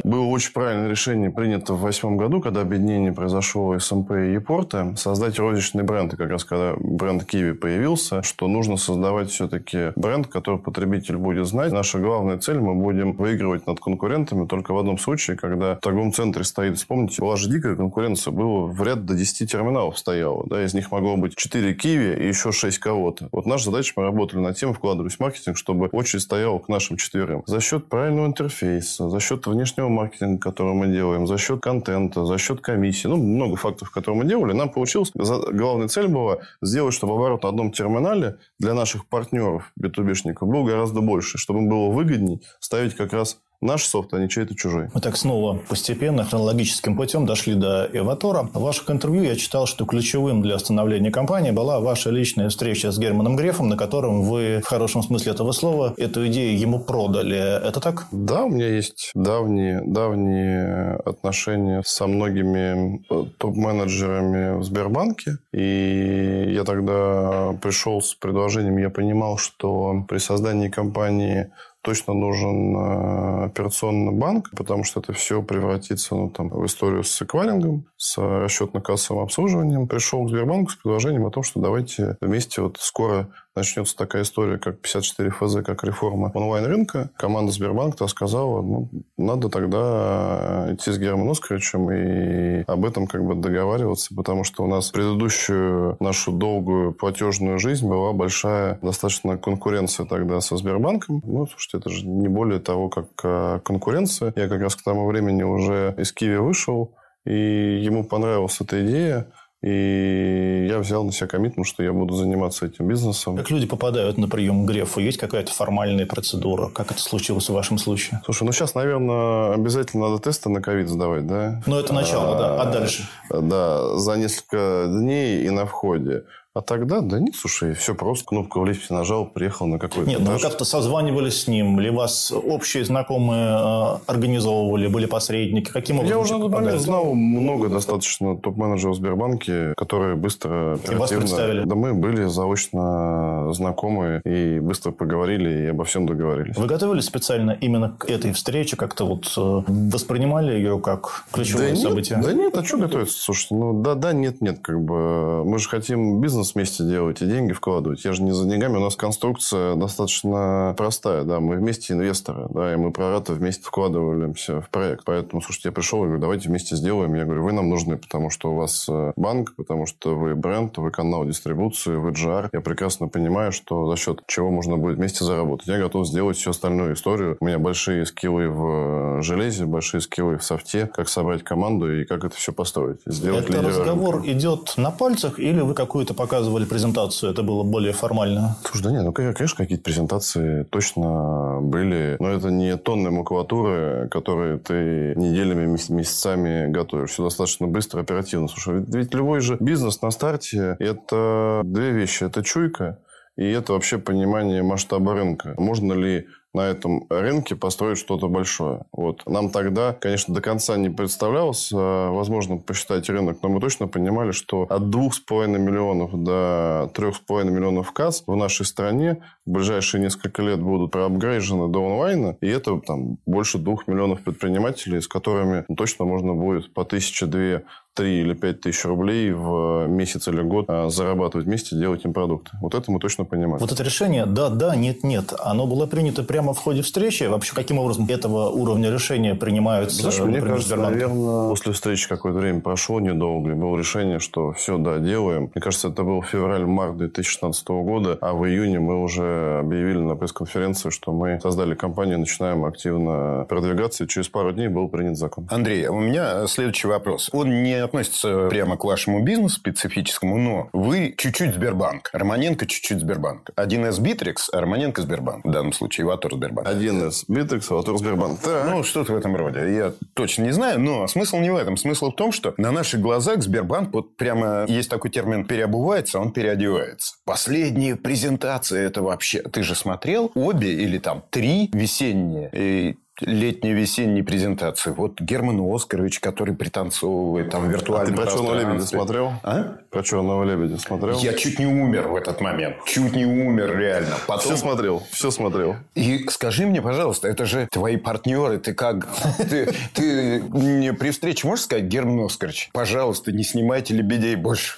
было очень правильное решение принято в восьмом году, когда объединение произошло СМП и Епорта, создать розничный бренд. И как раз когда бренд Kiwi появился, что нужно создавать все-таки бренд, который потребитель будет знать. Наша главная цель, мы будем выигрывать над конкурентами только в одном случае, когда в торговом центре стоит, вспомните, была же дикая конкуренция, было в ряд до 10 терминалов стояло, да, из них могло быть 4 Киви и еще 6 кого-то. Вот наша задача, мы работали над тем, вкладывались в маркетинг, чтобы очередь стояла к нашим четверым. За счет правильного интерфейса, за счет внешнего маркетинга, который мы делаем, за счет контента, за счет комиссии, ну, много фактов, которые мы делали, нам получилось, главная цель была сделать, чтобы оборот на одном терминале для наших партнеров, B2B-шников, был гораздо больше, чтобы им было выгодней ставить как раз наш софт, а не чей-то чужой. Мы так снова постепенно, хронологическим путем дошли до Эватора. В ваших интервью я читал, что ключевым для становления компании была ваша личная встреча с Германом Грефом, на котором вы, в хорошем смысле этого слова, эту идею ему продали. Это так? Да, у меня есть давние, давние отношения со многими э, топ-менеджерами в Сбербанке. И я тогда пришел с предложением, я понимал, что при создании компании точно нужен э, операционный банк, потому что это все превратится ну, там, в историю с эквайрингом, с расчетно-кассовым обслуживанием. Пришел к Сбербанку с предложением о том, что давайте вместе вот скоро начнется такая история, как 54 ФЗ, как реформа онлайн-рынка, команда Сбербанка сказала, ну, надо тогда идти с Германом Оскаровичем и об этом как бы договариваться, потому что у нас предыдущую нашу долгую платежную жизнь была большая достаточно конкуренция тогда со Сбербанком. Ну, слушайте, это же не более того, как а, конкуренция. Я как раз к тому времени уже из Киви вышел, и ему понравилась эта идея. И я взял на себя коммитмент, что я буду заниматься этим бизнесом. Как люди попадают на прием к Грефу? Есть какая-то формальная процедура? Как это случилось в вашем случае? Слушай, ну сейчас, наверное, обязательно надо тесты на ковид сдавать, да? Ну, это начало, а, да. А дальше? Да, за несколько дней и на входе. А тогда, да нет, слушай, все просто. Кнопку в лифте нажал, приехал на какой-то Нет, ну вы как-то созванивались с ним, ли вас общие знакомые э, организовывали, были посредники? Каким образом? Я уже на тот момент знал много достаточно топ-менеджеров в Сбербанке, которые быстро, И вас представили? Да мы были заочно знакомы и быстро поговорили и обо всем договорились. Вы готовились специально именно к этой встрече? Как-то вот э, воспринимали ее как ключевое да событие? Нет, да нет, а что готовиться? Слушайте, ну да, да, нет, нет, как бы мы же хотим бизнес бизнес вместе делать и деньги вкладывать. Я же не за деньгами. У нас конструкция достаточно простая. Да, мы вместе инвесторы. Да, и мы прората вместе вкладываемся в проект. Поэтому, слушайте, я пришел и говорю, давайте вместе сделаем. Я говорю, вы нам нужны, потому что у вас э, банк, потому что вы бренд, вы канал дистрибуции, вы GR. Я прекрасно понимаю, что за счет чего можно будет вместе заработать. Я готов сделать всю остальную историю. У меня большие скиллы в э, железе, большие скиллы в софте, как собрать команду и как это все построить. Сделать это разговор рынка. идет на пальцах или вы какую-то пока показывали презентацию, это было более формально? Слушай, да нет, ну, конечно, какие-то презентации точно были. Но это не тонны макулатуры, которые ты неделями, месяцами готовишь. Все достаточно быстро, оперативно. Слушай, ведь, ведь любой же бизнес на старте – это две вещи. Это чуйка и это вообще понимание масштаба рынка. Можно ли на этом рынке построить что-то большое. Вот. Нам тогда, конечно, до конца не представлялось, а, возможно, посчитать рынок, но мы точно понимали, что от 2,5 миллионов до 3,5 миллионов касс в нашей стране в ближайшие несколько лет будут проапгрейжены до онлайна, и это там больше 2 миллионов предпринимателей, с которыми точно можно будет по тысяче-две 3 или 5 тысяч рублей в месяц или год а, зарабатывать вместе, делать им продукты. Вот это мы точно понимаем. Вот это решение «да, да, нет, нет», оно было принято прямо в ходе встречи? Вообще, каким образом этого уровня решения принимаются? Знаешь, например, мне кажется, наверное, после встречи какое-то время прошло недолго, и было решение, что все, да, делаем. Мне кажется, это был февраль-март 2016 года, а в июне мы уже объявили на пресс-конференции, что мы создали компанию, начинаем активно продвигаться, и через пару дней был принят закон. Андрей, у меня следующий вопрос. Он не относится прямо к вашему бизнесу специфическому, но вы чуть-чуть Сбербанк. Романенко чуть-чуть Сбербанк. Один из Битрикс, а Романенко Сбербанк. В данном случае Эвотор Сбербанк. Один из Битрикс, а Эвотор Сбербанк. Да. Ну, что-то в этом роде. Я точно не знаю, но смысл не в этом. Смысл в том, что на наших глазах Сбербанк вот прямо есть такой термин переобувается, он переодевается. Последние презентации это вообще... Ты же смотрел обе или там три весенние? И летней-весенней презентации. Вот Герман Оскарович, который пританцовывает там виртуально. А ты про «Черного лебедя» смотрел? А? Про «Черного лебедя» смотрел? Я чуть не умер в этот момент. Чуть не умер, реально. Потом... Все смотрел, все смотрел. И скажи мне, пожалуйста, это же твои партнеры, ты как... [laughs] Ты, ты мне при встрече можешь сказать, Герман Оскарович, пожалуйста, не снимайте «Лебедей» больше.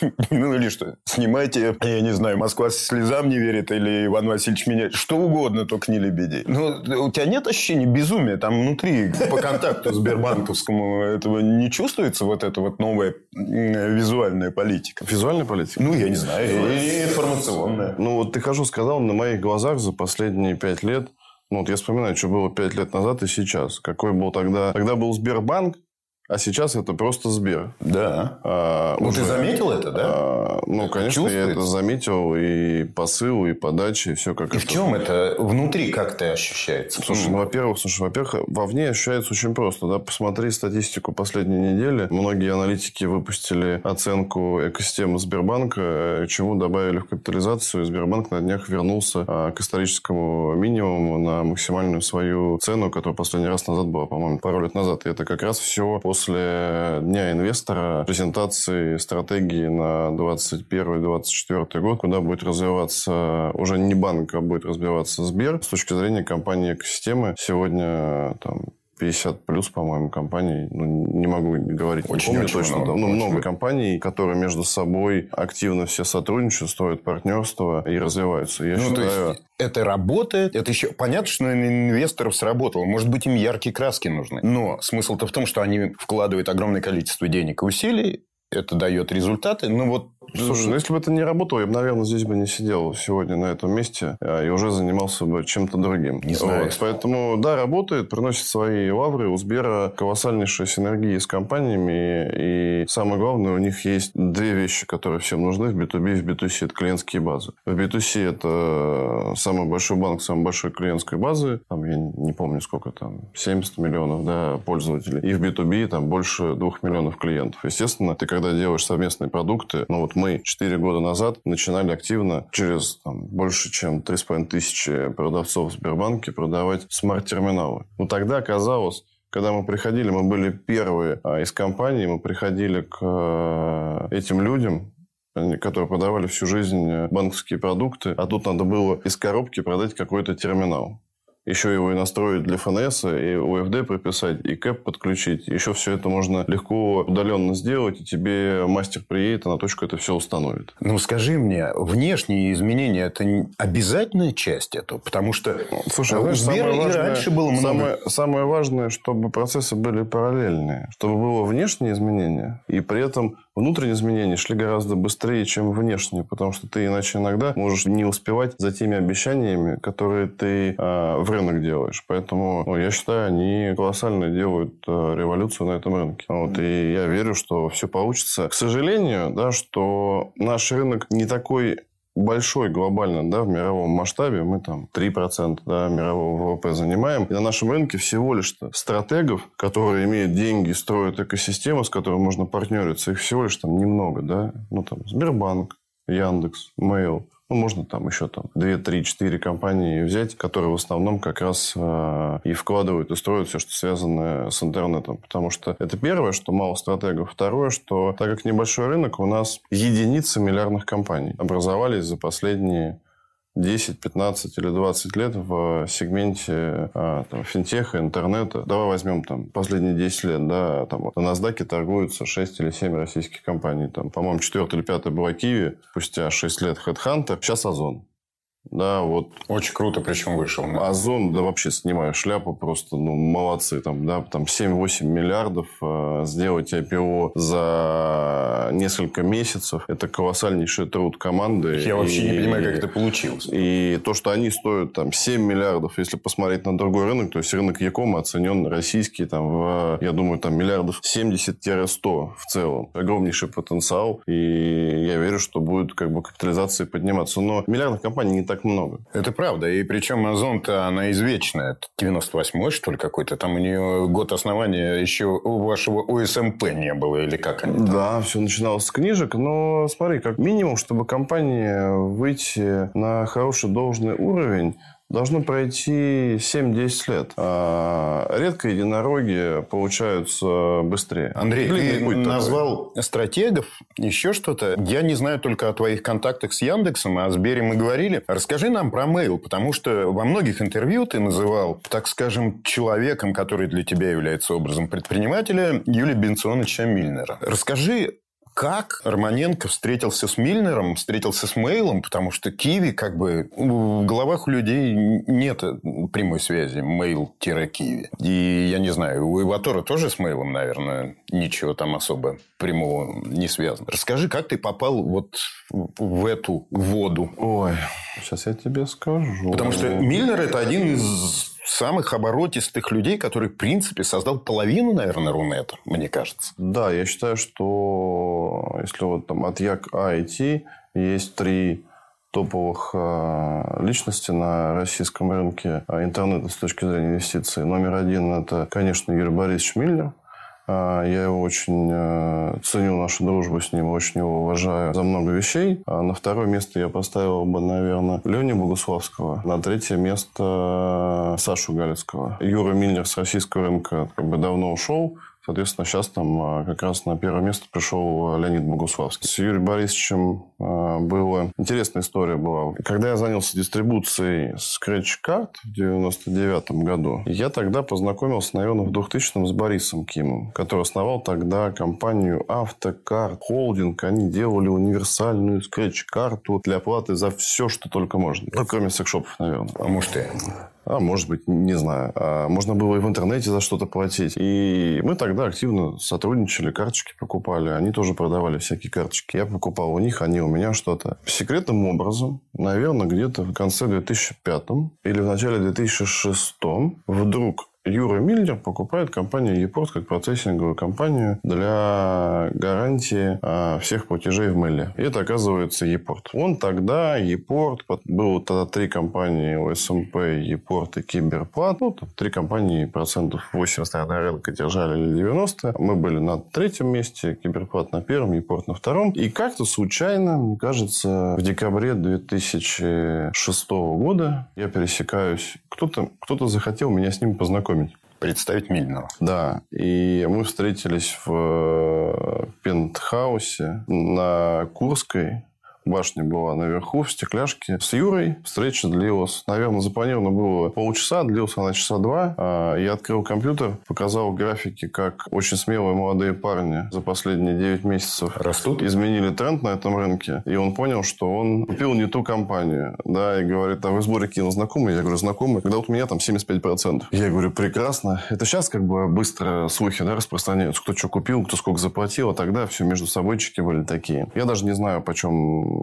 [laughs] Ну или что? Снимайте, я не знаю, «Москва слезам не верит» или «Иван Васильевич меня...» Что угодно, только не «Лебедей». Ну, у тебя нет ощущения ощущение безумия. Там внутри по контакту Сбербанковскому этого не чувствуется вот эта вот новая визуальная политика. Визуальная политика? Ну, я не знаю. И информационная. Ну, вот ты хожу сказал, на моих глазах за последние пять лет ну, вот я вспоминаю, что было пять лет назад и сейчас. Какой был тогда... Тогда был Сбербанк, а сейчас это просто Сбер. Да. А, ну, уже, ты заметил это, да? А, ну, конечно, я это заметил. И посыл, и подача, и все как и это. в чем это внутри как-то ощущается? Слушай, ну, во-первых, слушай, во-первых, вовне ощущается очень просто. Да? Посмотри статистику последней недели. Многие аналитики выпустили оценку экосистемы Сбербанка, чему добавили в капитализацию. Сбербанк на днях вернулся а, к историческому минимуму на максимальную свою цену, которая последний раз назад была, по-моему, пару лет назад. И это как раз все после после Дня инвестора презентации стратегии на 2021-2024 год, куда будет развиваться уже не банк, а будет развиваться Сбер с точки зрения компании экосистемы. Сегодня там 50 плюс, по-моему, компаний. Ну, не могу говорить, очень, помню очень точно. Много, да. Ну, много много компаний, которые между собой активно все сотрудничают, строят партнерство и развиваются. Я ну, считаю... то есть, это работает. Это еще понятно, что на инвесторов сработало. Может быть, им яркие краски нужны. Но смысл-то в том, что они вкладывают огромное количество денег и усилий. Это дает результаты. Но вот Слушай, ну если бы это не работало, я бы, наверное, здесь бы не сидел сегодня на этом месте а, и уже занимался бы чем-то другим. Не знаю. Вот. Поэтому, да, работает, приносит свои лавры. У Сбера колоссальнейшая синергия с компаниями. И самое главное, у них есть две вещи, которые всем нужны в B2B и в B2C. Это клиентские базы. В B2C это самый большой банк, самой большой клиентской базы. Там, я не помню, сколько там, 70 миллионов да, пользователей. И в B2B там больше 2 миллионов клиентов. Естественно, ты когда делаешь совместные продукты, ну вот мы 4 года назад начинали активно через там, больше, чем 3,5 тысячи продавцов в Сбербанке продавать смарт-терминалы. Но тогда казалось, когда мы приходили, мы были первые а, из компаний, мы приходили к а, этим людям, которые продавали всю жизнь банковские продукты, а тут надо было из коробки продать какой-то терминал еще его и настроить для ФНС, и УФД прописать, и КЭП подключить. Еще все это можно легко удаленно сделать, и тебе мастер приедет, и на точку это все установит. Ну, скажи мне, внешние изменения – это обязательная часть этого? Потому что Слушай, знаешь, самое важное, раньше было много... Самое, самое важное, чтобы процессы были параллельные, чтобы было внешние изменения, и при этом внутренние изменения шли гораздо быстрее, чем внешние, потому что ты иначе иногда можешь не успевать за теми обещаниями, которые ты э, в рынок делаешь. Поэтому ну, я считаю, они колоссально делают э, революцию на этом рынке. Вот, и я верю, что все получится. К сожалению, да, что наш рынок не такой большой глобально, да, в мировом масштабе, мы там 3% да, мирового ВВП занимаем. И на нашем рынке всего лишь стратегов, которые имеют деньги, строят экосистему, с которой можно партнериться, их всего лишь там немного, да. Ну, там, Сбербанк, Яндекс, Mail – ну, можно там еще там 2, 3, 4 компании взять, которые в основном как раз э, и вкладывают, и строят все, что связано с интернетом. Потому что это первое, что мало стратегов. Второе, что так как небольшой рынок, у нас единицы миллиардных компаний образовались за последние 10, 15 или 20 лет в сегменте а, там, финтеха, интернета. Давай возьмем там последние 10 лет, да, там на NASDAQ торгуются 6 или 7 российских компаний. Там, по-моему, 4 или 5 была Киви, спустя 6 лет HeadHunter, сейчас Озон. Да, вот. Очень круто, причем вышел. Да. Озон, да вообще снимаю шляпу, просто, ну, молодцы. Там, да, там 7-8 миллиардов э, сделать IPO за несколько месяцев. Это колоссальнейший труд команды. Я и, вообще не понимаю, как это получилось. И то, что они стоят там 7 миллиардов, если посмотреть на другой рынок, то есть рынок Якома оценен российский, там, в, я думаю, там миллиардов 70-100 в целом. Огромнейший потенциал. И я верю, что будет как бы капитализация подниматься. Но миллиардных компаний не так много. Это правда. И причем Озон-то она извечная. 98-й, что ли, какой-то. Там у нее год основания еще у вашего ОСМП не было. Или как они там? Да, все начиналось с книжек. Но смотри, как минимум, чтобы компания выйти на хороший должный уровень, должно пройти 7-10 лет. А редко единороги получаются быстрее. Андрей, Длинный ты путь назвал такой. стратегов, еще что-то. Я не знаю только о твоих контактах с Яндексом, а с Берем мы говорили. Расскажи нам про Mail, потому что во многих интервью ты называл, так скажем, человеком, который для тебя является образом предпринимателя, Юлия Бенционовича Мильнера. Расскажи, как Романенко встретился с Мильнером, встретился с Мейлом, потому что Киви как бы в головах у людей нет прямой связи Мейл-Киви. И я не знаю, у Иватора тоже с Мейлом, наверное, ничего там особо прямого не связано. Расскажи, как ты попал вот в эту воду? Ой, сейчас я тебе скажу. Потому что Мильнер – это один из самых оборотистых людей, который, в принципе, создал половину, наверное, Рунета, мне кажется. Да, я считаю, что если вот там от Як А идти, есть три топовых э, личности на российском рынке интернета с точки зрения инвестиций. Номер один – это, конечно, Юрий Борисович Миллер – а, я его очень э, ценю, нашу дружбу с ним, очень его уважаю за много вещей. А на второе место я поставил бы, наверное, Леню Богуславского. На третье место э, Сашу Галицкого. Юра Миллер с российского рынка как бы давно ушел. Соответственно, сейчас там а, как раз на первое место пришел а, Леонид Богуславский. С Юрием Борисовичем а, была интересная история была. Когда я занялся дистрибуцией Scratch Card в 99 году, я тогда познакомился, наверное, в 2000-м с Борисом Кимом, который основал тогда компанию Автокарт Холдинг. Они делали универсальную Scratch-карту для оплаты за все, что только можно. Ну, кроме секшопов, наверное. А может, и а может быть, не знаю. А можно было и в интернете за что-то платить. И мы тогда активно сотрудничали, карточки покупали. Они тоже продавали всякие карточки. Я покупал у них, они у меня что-то. Секретным образом, наверное, где-то в конце 2005 или в начале 2006 вдруг Юра Миллер покупает компанию ePort как процессинговую компанию для гарантии а, всех платежей в мейле. И это оказывается ePort. Он тогда ePort, было тогда три компании OSMP, ePort и Киберплат. Ну, там, три компании процентов 80, наверное, рынка держали или 90. Мы были на третьем месте, Киберплат на первом, ePort на втором. И как-то случайно, мне кажется, в декабре 2006 года я пересекаюсь. Кто-то кто захотел меня с ним познакомить представить Мильнера. Да. И мы встретились в э, пентхаусе на Курской башня была наверху, в стекляшке. С Юрой встреча длилась, наверное, запланировано было полчаса, длилась она часа два. А, я открыл компьютер, показал графики, как очень смелые молодые парни за последние 9 месяцев растут, изменили тренд на этом рынке. И он понял, что он купил не ту компанию. Да, и говорит, а вы сборе кинул знакомый? Я говорю, знакомый. Когда вот у меня там 75%. Я говорю, прекрасно. Это сейчас как бы быстро слухи да, распространяются. Кто что купил, кто сколько заплатил. А тогда все между собойчики были такие. Я даже не знаю, почем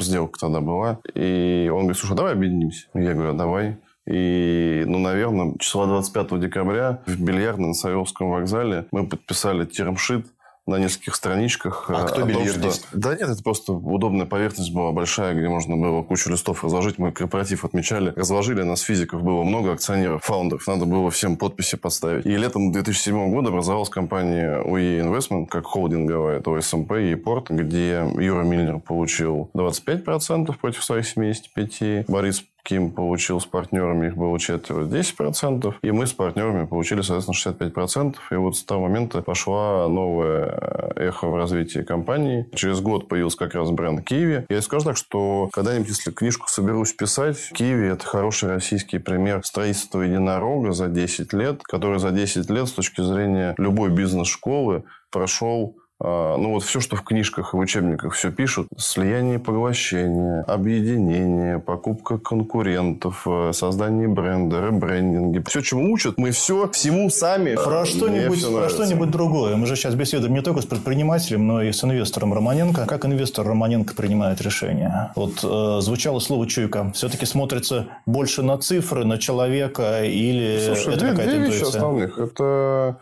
сделка тогда была. И он говорит, слушай, давай объединимся. Я говорю, давай. И, ну, наверное, числа 25 декабря в бильярдном на Савеловском вокзале мы подписали термшит на нескольких страничках. А кто бильярдист? Что... Да нет, это просто удобная поверхность была большая, где можно было кучу листов разложить. Мы корпоратив отмечали. Разложили, нас физиков было много, акционеров, фаундеров. Надо было всем подписи подставить. И летом 2007 года образовалась компания UE Investment, как холдинговая, это ОСМП и Порт, где Юра Мильнер получил 25% против своих 75%. Борис Ким получил с партнерами, их было четверо, 10%. И мы с партнерами получили, соответственно, 65%. И вот с того момента пошла новая эхо в развитии компании. Через год появился как раз бренд Киви. Я скажу так, что когда-нибудь, если книжку соберусь писать, Киви – это хороший российский пример строительства единорога за 10 лет, который за 10 лет с точки зрения любой бизнес-школы прошел ну вот все, что в книжках и в учебниках все пишут, слияние поглощение, объединение, покупка конкурентов, э, создание бренда, ребрендинги. Все, чему учат, мы все всему сами. Про что-нибудь, про что-нибудь другое. Мы же сейчас беседуем не только с предпринимателем, но и с инвестором Романенко. Как инвестор Романенко принимает решения? Вот э, звучало слово «чуйка». Все-таки смотрится больше на цифры, на человека или Слушай, это две, какая-то две интуиция? вещи основных. Это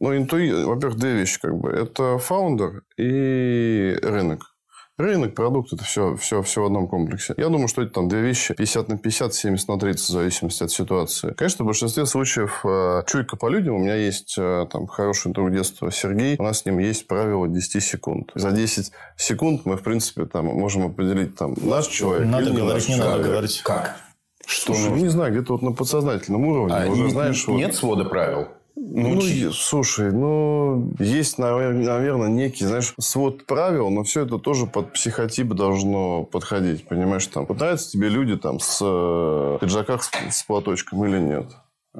ну, интуи... во-первых, две вещи как бы. Это фаундер и рынок. Рынок, продукт – это все, все, все в одном комплексе. Я думаю, что это там две вещи 50 на 50, 70 на 30, в зависимости от ситуации. Конечно, в большинстве случаев э, чуйка по людям. У меня есть э, там хороший друг детства Сергей. У нас с ним есть правило 10 секунд. За 10 секунд мы, в принципе, там можем определить там наш человек Надо или не говорить, наш не надо говорить. Как? Что Слушай, нужно? не знаю, где-то вот на подсознательном уровне А, уже не- знаешь... вот- нет свода правил? Ну, е- слушай, ну, есть, наверное, некий, знаешь, свод правил, но все это тоже под психотип должно подходить, понимаешь, там. Нравятся тебе люди там с э, пиджаках с, с платочком или нет?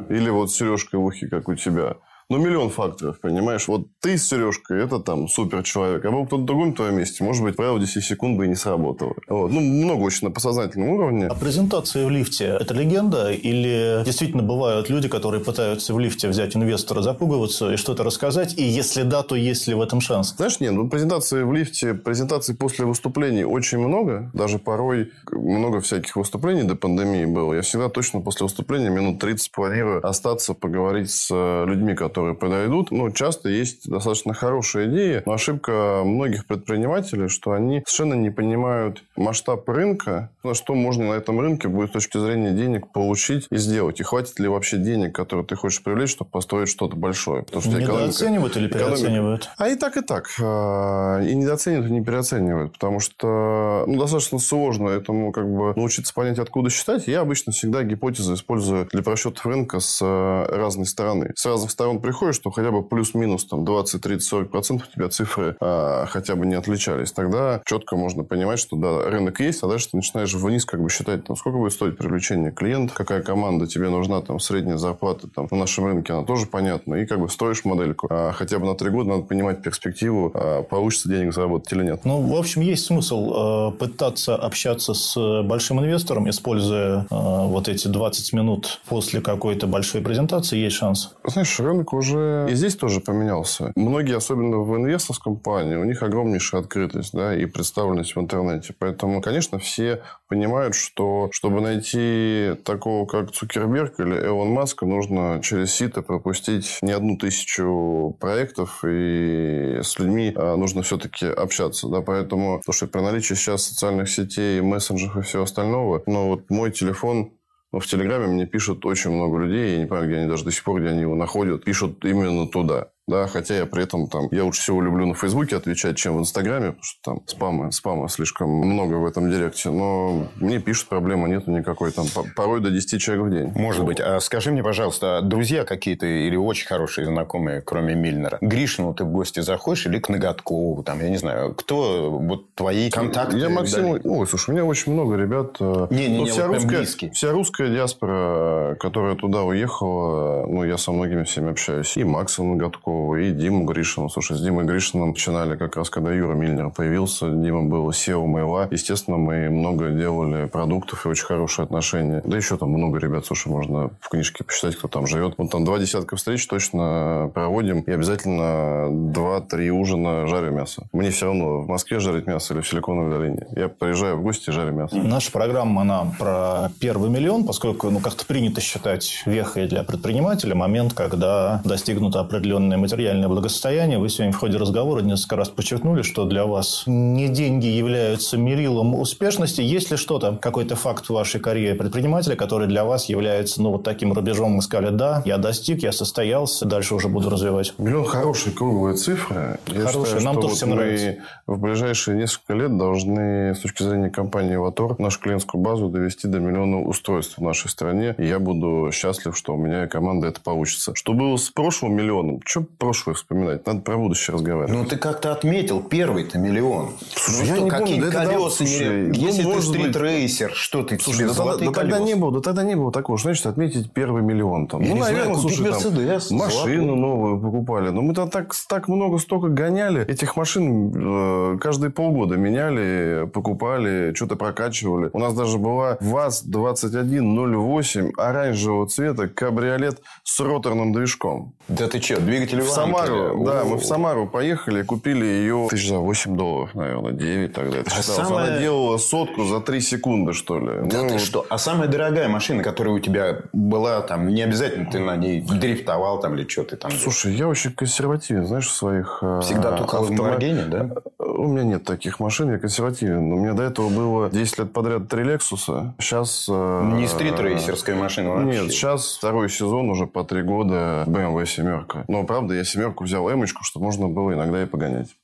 Или вот с сережкой в ухе, как у тебя. Ну, миллион факторов, понимаешь? Вот ты с сережкой, это там супер человек. А был кто-то другой на твоем месте, может быть, правило 10 секунд бы и не сработало. Вот. Ну, много очень на подсознательном уровне. А презентации в лифте – это легенда? Или действительно бывают люди, которые пытаются в лифте взять инвестора, запугиваться и что-то рассказать? И если да, то есть ли в этом шанс? Знаешь, нет, ну, презентации в лифте, презентаций после выступлений очень много. Даже порой много всяких выступлений до пандемии было. Я всегда точно после выступления минут 30 планирую остаться, поговорить с э, людьми, которые подойдут. Ну, часто есть достаточно хорошие идеи, но ошибка многих предпринимателей, что они совершенно не понимают масштаб рынка, на что можно на этом рынке будет с точки зрения денег получить и сделать. И хватит ли вообще денег, которые ты хочешь привлечь, чтобы построить что-то большое. Потому что экономика- Недооценивают или экономика- переоценивают? а и так, и так. А, И недооценивают, и не переоценивают. Потому что ну, достаточно сложно этому как бы научиться понять, откуда считать. Я обычно всегда гипотезы использую для просчетов рынка с э, разной стороны. С разных сторон приходишь, что хотя бы плюс-минус там 20, 30, 40 процентов у тебя цифры а, хотя бы не отличались. Тогда четко можно понимать, что да, рынок есть, а дальше ты начинаешь вниз как бы считать, там, сколько будет стоить привлечение клиентов, какая команда тебе нужна, там, средняя зарплата там, на нашем рынке, она тоже понятна. И как бы строишь модельку. А, хотя бы на три года надо понимать перспективу, а, получится денег заработать или нет. Ну, в общем, есть смысл э, пытаться общаться с большим инвестором, используя э, вот эти 20 минут после какой-то большой презентации, есть шанс. Знаешь, рынок уже и здесь тоже поменялся. Многие, особенно в инвесторском плане, у них огромнейшая открытость да, и представленность в интернете. Поэтому, конечно, все понимают, что чтобы найти такого, как Цукерберг или Элон Маска, нужно через сито пропустить не одну тысячу проектов, и с людьми а, нужно все-таки общаться. Да? Поэтому, то, что при наличии сейчас социальных сетей, мессенджеров и всего остального, но вот мой телефон но в Телеграме мне пишут очень много людей, я не понимаю, где они даже до сих пор, где они его находят, пишут именно туда. Да, хотя я при этом там, я лучше всего люблю на Фейсбуке отвечать, чем в Инстаграме, потому что там спама, спама слишком много в этом директе. Но мне пишут, проблемы нету никакой, там по- порой до 10 человек в день. Может быть. А скажи мне, пожалуйста, а друзья какие-то или очень хорошие знакомые, кроме Мильнера? Гришину ты в гости заходишь или к Ноготкову? Там, я не знаю, кто вот твои контакты? Я Максим... дали? Ой, слушай, у меня очень много ребят. Не-не-не, ну, вот вся, прям русская, вся русская диаспора, которая туда уехала, ну, я со многими всеми общаюсь. И Макса Ноготкова, и Диму Гришина. Слушай, с Димой Гришиным начинали как раз, когда Юра Мильнер появился. Дима был SEO Мейла. Естественно, мы много делали продуктов и очень хорошие отношения. Да еще там много ребят, слушай, можно в книжке посчитать, кто там живет. Вот там два десятка встреч точно проводим. И обязательно два-три ужина жарю мясо. Мне все равно, в Москве жарить мясо или в Силиконовой долине. Я приезжаю в гости и жарю мясо. Наша программа, она про первый миллион, поскольку ну, как-то принято считать вехой для предпринимателя момент, когда достигнута определенная материальное благосостояние. Вы сегодня в ходе разговора несколько раз подчеркнули, что для вас не деньги являются мерилом успешности. Есть ли что-то, какой-то факт в вашей карьере предпринимателя, который для вас является ну, вот таким рубежом? Мы сказали, да, я достиг, я состоялся, дальше уже буду развивать. Миллион хорошие круглые цифры. Я считаю, нам тоже вот всем нравится. в ближайшие несколько лет должны, с точки зрения компании «Ватор», нашу клиентскую базу довести до миллиона устройств в нашей стране. И я буду счастлив, что у меня и команда это получится. Что было с прошлым миллионом? Что прошлое вспоминать? Надо про будущее разговаривать. Ну, ты как-то отметил первый-то миллион. Слушай, ну, я что, не какие помню, колеса? Слушай, если ну, ты стрит-рейсер, что ты слушай, тебе да, тогда, да, тогда не было, да тогда не было такого. Значит отметить первый миллион? Там. Я ну, наверное, знаю, слушай, Мерседес, там, машину новую покупали. Но мы-то так, так много, столько гоняли. Этих машин э, каждые полгода меняли, покупали, что-то прокачивали. У нас даже была ВАЗ-2108 оранжевого цвета кабриолет с роторным движком. Да ты что, двигатель в Самару, да, мы в Самару поехали, купили ее тысяч за 8 долларов, наверное, 9 тогда. Это а самая... Она делала сотку за 3 секунды, что ли. Да ну, ты вот... что? А самая дорогая машина, которая у тебя была, там, не обязательно ты на ней дрифтовал там или что ты там Слушай, я очень консервативен, знаешь, в своих... Э, Всегда только в Lamborghini, да? У меня нет таких машин, я консервативен. У меня до этого было 10 лет подряд три Лексуса. Сейчас... Э, не стрит-рейсерская машина вообще. Нет, сейчас второй сезон уже по три года BMW семерка. Но, правда, я семерку взял эмочку, чтобы можно было иногда и погонять.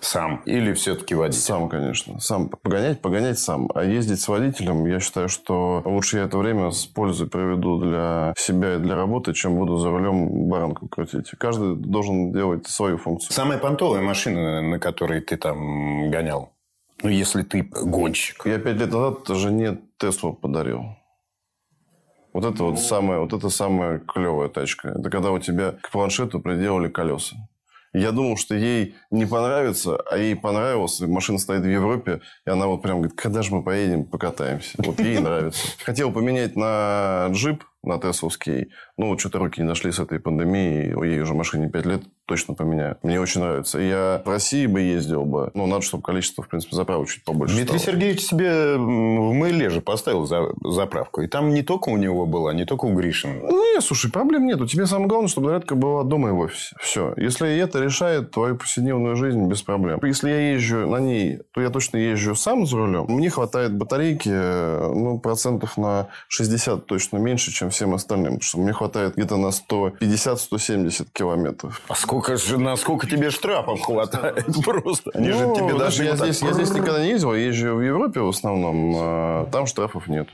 Сам? Или все-таки водитель? Сам, конечно. Сам. Погонять, погонять сам. А ездить с водителем, я считаю, что лучше я это время с пользой проведу для себя и для работы, чем буду за рулем баранку крутить. Каждый должен делать свою функцию. Самая понтовая машина, на которой ты там гонял? Ну, если ты гонщик. Я пять лет назад жене Теслу подарил. Вот это вот самая, вот это самая клевая тачка. Это когда у тебя к планшету приделали колеса. Я думал, что ей не понравится, а ей понравилось. Машина стоит в Европе, и она вот прям говорит, когда же мы поедем, покатаемся. Вот ей нравится. Хотел поменять на джип, на Тесловский. Ну, что-то руки не нашли с этой пандемией. Ей уже машине 5 лет точно поменяю. Мне очень нравится. Я в России бы ездил бы. Но надо, чтобы количество, в принципе, заправок чуть побольше Дмитрий стало. Сергеевич себе в Мейле же поставил за, заправку. И там не только у него была, не только у Гришина. Ну, не, слушай, проблем нет. У тебя самое главное, чтобы зарядка была дома и в офисе. Все. Если это решает твою повседневную жизнь, без проблем. Если я езжу на ней, то я точно езжу сам за рулем. Мне хватает батарейки, ну, процентов на 60 точно меньше, чем всем остальным. Потому что мне хватает где-то на 150-170 километров. А сколько сколько же, насколько тебе штрафов хватает [laughs] просто? Они ну, же тебе даже я, здесь, я здесь никогда не ездил, я езжу в Европе в основном, а там штрафов нет.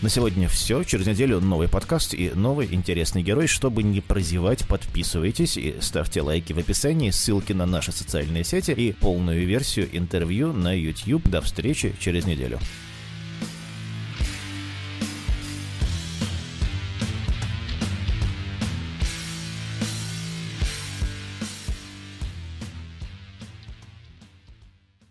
На сегодня все. Через неделю новый подкаст и новый интересный герой. Чтобы не прозевать, подписывайтесь и ставьте лайки в описании, ссылки на наши социальные сети и полную версию интервью на YouTube. До встречи через неделю.